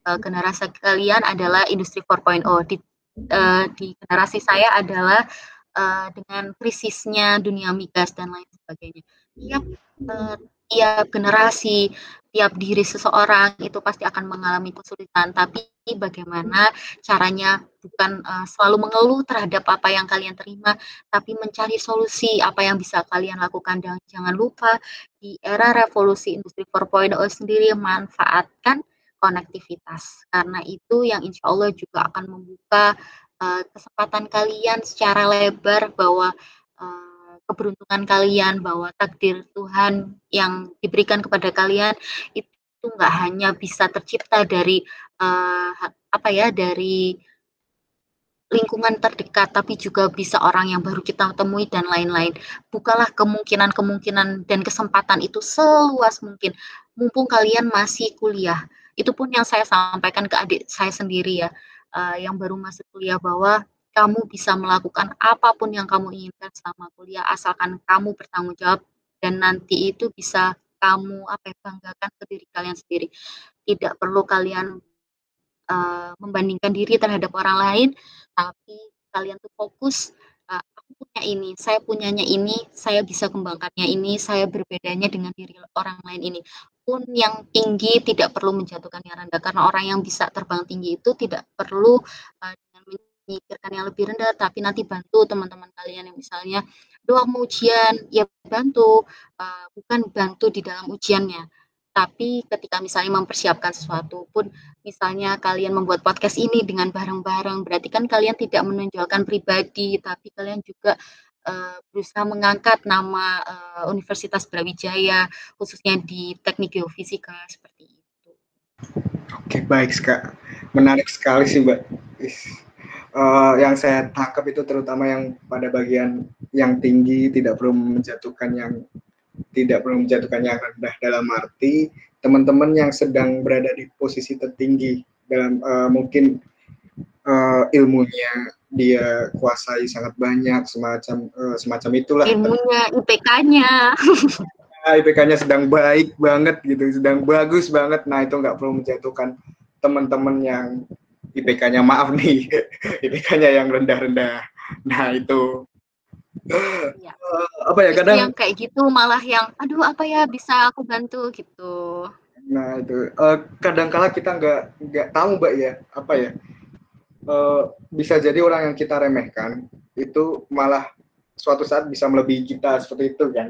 uh, generasi kalian adalah industri 4.0 di uh, di generasi saya adalah uh, dengan krisisnya dunia migas dan lain sebagainya tiap uh, tiap generasi, tiap diri seseorang itu pasti akan mengalami kesulitan. Tapi bagaimana caranya bukan uh, selalu mengeluh terhadap apa yang kalian terima, tapi mencari solusi apa yang bisa kalian lakukan. Dan jangan lupa di era revolusi industri 4.0 sendiri manfaatkan konektivitas. Karena itu yang insya Allah juga akan membuka uh, kesempatan kalian secara lebar bahwa uh, keberuntungan kalian bahwa takdir Tuhan yang diberikan kepada kalian itu nggak hanya bisa tercipta dari uh, apa ya dari lingkungan terdekat tapi juga bisa orang yang baru kita temui dan lain-lain. Bukalah kemungkinan-kemungkinan dan kesempatan itu seluas mungkin mumpung kalian masih kuliah. Itu pun yang saya sampaikan ke adik saya sendiri ya uh, yang baru masuk kuliah bahwa kamu bisa melakukan apa pun yang kamu inginkan selama kuliah asalkan kamu bertanggung jawab dan nanti itu bisa kamu apa ya, banggakan ke diri kalian sendiri. Tidak perlu kalian uh, membandingkan diri terhadap orang lain, tapi kalian tuh fokus uh, aku punya ini, saya punyanya ini, saya bisa kembangkannya ini, saya berbedanya dengan diri orang lain ini. Pun yang tinggi tidak perlu menjatuhkan yang rendah. Karena orang yang bisa terbang tinggi itu tidak perlu uh, dengan memikirkan yang lebih rendah tapi nanti bantu teman-teman kalian yang misalnya doang mau ujian. Ya bantu. Uh, bukan bantu di dalam ujiannya. Tapi ketika misalnya mempersiapkan sesuatu pun misalnya kalian membuat podcast ini dengan bareng-bareng berarti kan kalian tidak menonjolkan pribadi tapi kalian juga uh, berusaha mengangkat nama uh, Universitas Brawijaya khususnya di teknik geofisika seperti itu. Oke baik kak, menarik sekali sih mbak. Uh, yang saya tangkap itu terutama yang pada bagian yang tinggi tidak perlu menjatuhkan yang tidak perlu menjatuhkan yang rendah dalam arti teman-teman yang sedang berada di posisi tertinggi dalam uh, mungkin uh, ilmunya dia kuasai sangat banyak semacam uh, semacam itulah. Ilmunya IPK-nya nah, IPK-nya sedang baik banget gitu sedang bagus banget. Nah itu nggak perlu menjatuhkan teman-teman yang IPK-nya maaf nih IPK-nya yang rendah-rendah. Nah itu. Ya. Uh, apa ya kadang yang kayak gitu malah yang aduh apa ya bisa aku bantu? gitu. Nah itu. Uh, kadang kala kita nggak nggak tahu mbak ya apa ya uh, bisa jadi orang yang kita remehkan itu malah suatu saat bisa melebihi kita seperti itu kan?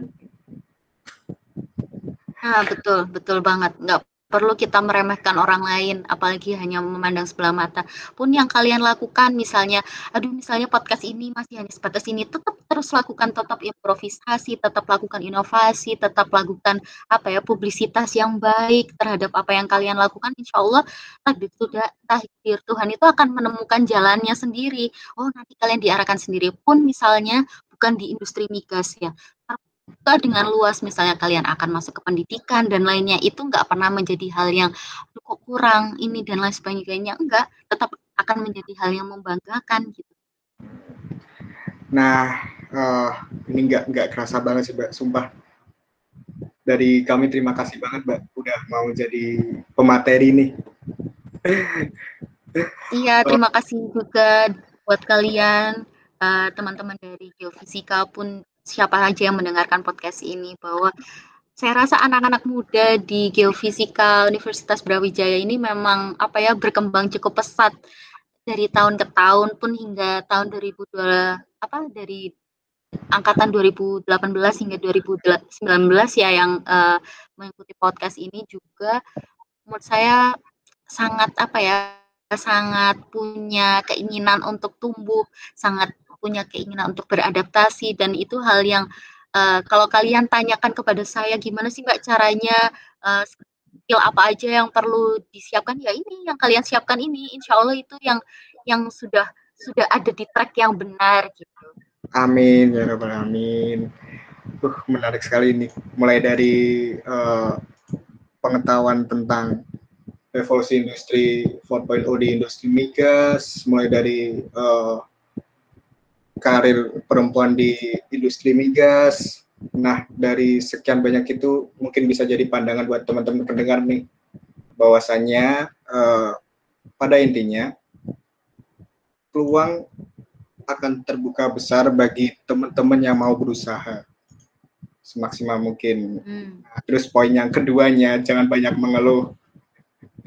Nah betul betul banget. Nggak perlu kita meremehkan orang lain, apalagi hanya memandang sebelah mata. Pun yang kalian lakukan, misalnya, aduh, misalnya podcast ini masih hanya sebatas ini, tetap terus lakukan, tetap improvisasi, tetap lakukan inovasi, tetap lakukan apa ya publisitas yang baik terhadap apa yang kalian lakukan. Insya Allah takdir Tuhan, takdir Tuhan itu akan menemukan jalannya sendiri. Oh, nanti kalian diarahkan sendiri. Pun misalnya bukan di industri migas ya, dengan luas misalnya kalian akan masuk ke pendidikan dan lainnya itu nggak pernah menjadi hal yang kok kurang ini dan lain sebagainya enggak tetap akan menjadi hal yang membanggakan gitu. Nah uh, ini nggak nggak kerasa banget sih mbak sumpah. Dari kami terima kasih banget mbak udah mau jadi pemateri nih. Iya terima kasih juga buat kalian uh, teman-teman dari geofisika pun siapa saja yang mendengarkan podcast ini bahwa saya rasa anak-anak muda di Geofisika Universitas Brawijaya ini memang apa ya berkembang cukup pesat. Dari tahun ke tahun pun hingga tahun 2002 apa dari angkatan 2018 hingga 2019 ya yang uh, mengikuti podcast ini juga menurut saya sangat apa ya sangat punya keinginan untuk tumbuh, sangat punya keinginan untuk beradaptasi dan itu hal yang uh, kalau kalian tanyakan kepada saya gimana sih mbak caranya uh, skill apa aja yang perlu disiapkan ya ini yang kalian siapkan ini insya Allah itu yang yang sudah sudah ada di track yang benar gitu. Amin ya rabbal amin. Uh, menarik sekali ini. Mulai dari uh, pengetahuan tentang revolusi industri 4.0 di industri migas, mulai dari uh, karir perempuan di industri migas. Nah, dari sekian banyak itu mungkin bisa jadi pandangan buat teman-teman pendengar nih, bahwasannya uh, pada intinya peluang akan terbuka besar bagi teman-teman yang mau berusaha semaksimal mungkin. Hmm. Terus poin yang keduanya, jangan banyak mengeluh.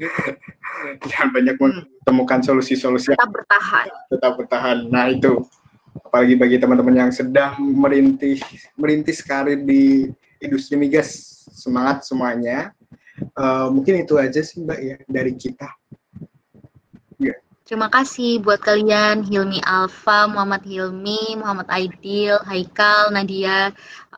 jangan banyak hmm. menemukan solusi-solusi. Tetap bertahan. Tetap bertahan. Nah, itu apalagi bagi teman-teman yang sedang merintis merintis karir di industri migas semangat semuanya uh, mungkin itu aja sih mbak ya dari kita ya. Terima kasih buat kalian Hilmi Alfa, Muhammad Hilmi, Muhammad Aidil, Haikal, Nadia.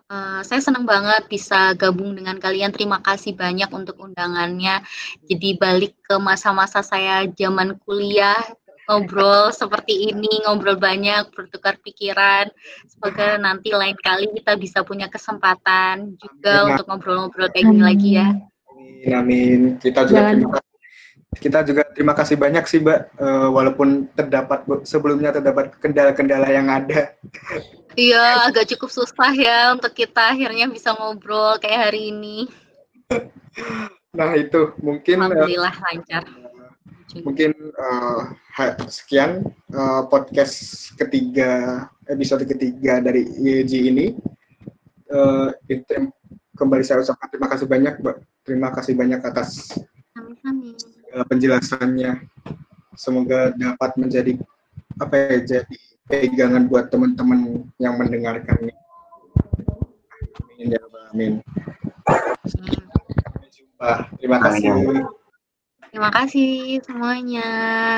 Uh, saya senang banget bisa gabung dengan kalian. Terima kasih banyak untuk undangannya. Jadi balik ke masa-masa saya zaman kuliah ngobrol seperti ini, ngobrol banyak, bertukar pikiran. Semoga nanti lain kali kita bisa punya kesempatan juga amin. untuk ngobrol-ngobrol kayak gini lagi ya. Amin, amin. Kita juga terima kasih. Kita juga terima kasih banyak sih, Mbak. Uh, walaupun terdapat sebelumnya terdapat kendala-kendala yang ada. Iya, agak cukup susah ya untuk kita akhirnya bisa ngobrol kayak hari ini. Nah, itu mungkin eh, Alhamdulillah uh, lancar mungkin uh, sekian uh, podcast ketiga episode ketiga dari IEG ini uh, kembali saya ucapkan terima kasih banyak mbak Terima kasih banyak atas uh, penjelasannya. Semoga dapat menjadi apa ya jadi pegangan buat teman-teman yang mendengarkan. Amin ya Amin. Sampai jumpa. Terima kasih. Terima kasih semuanya.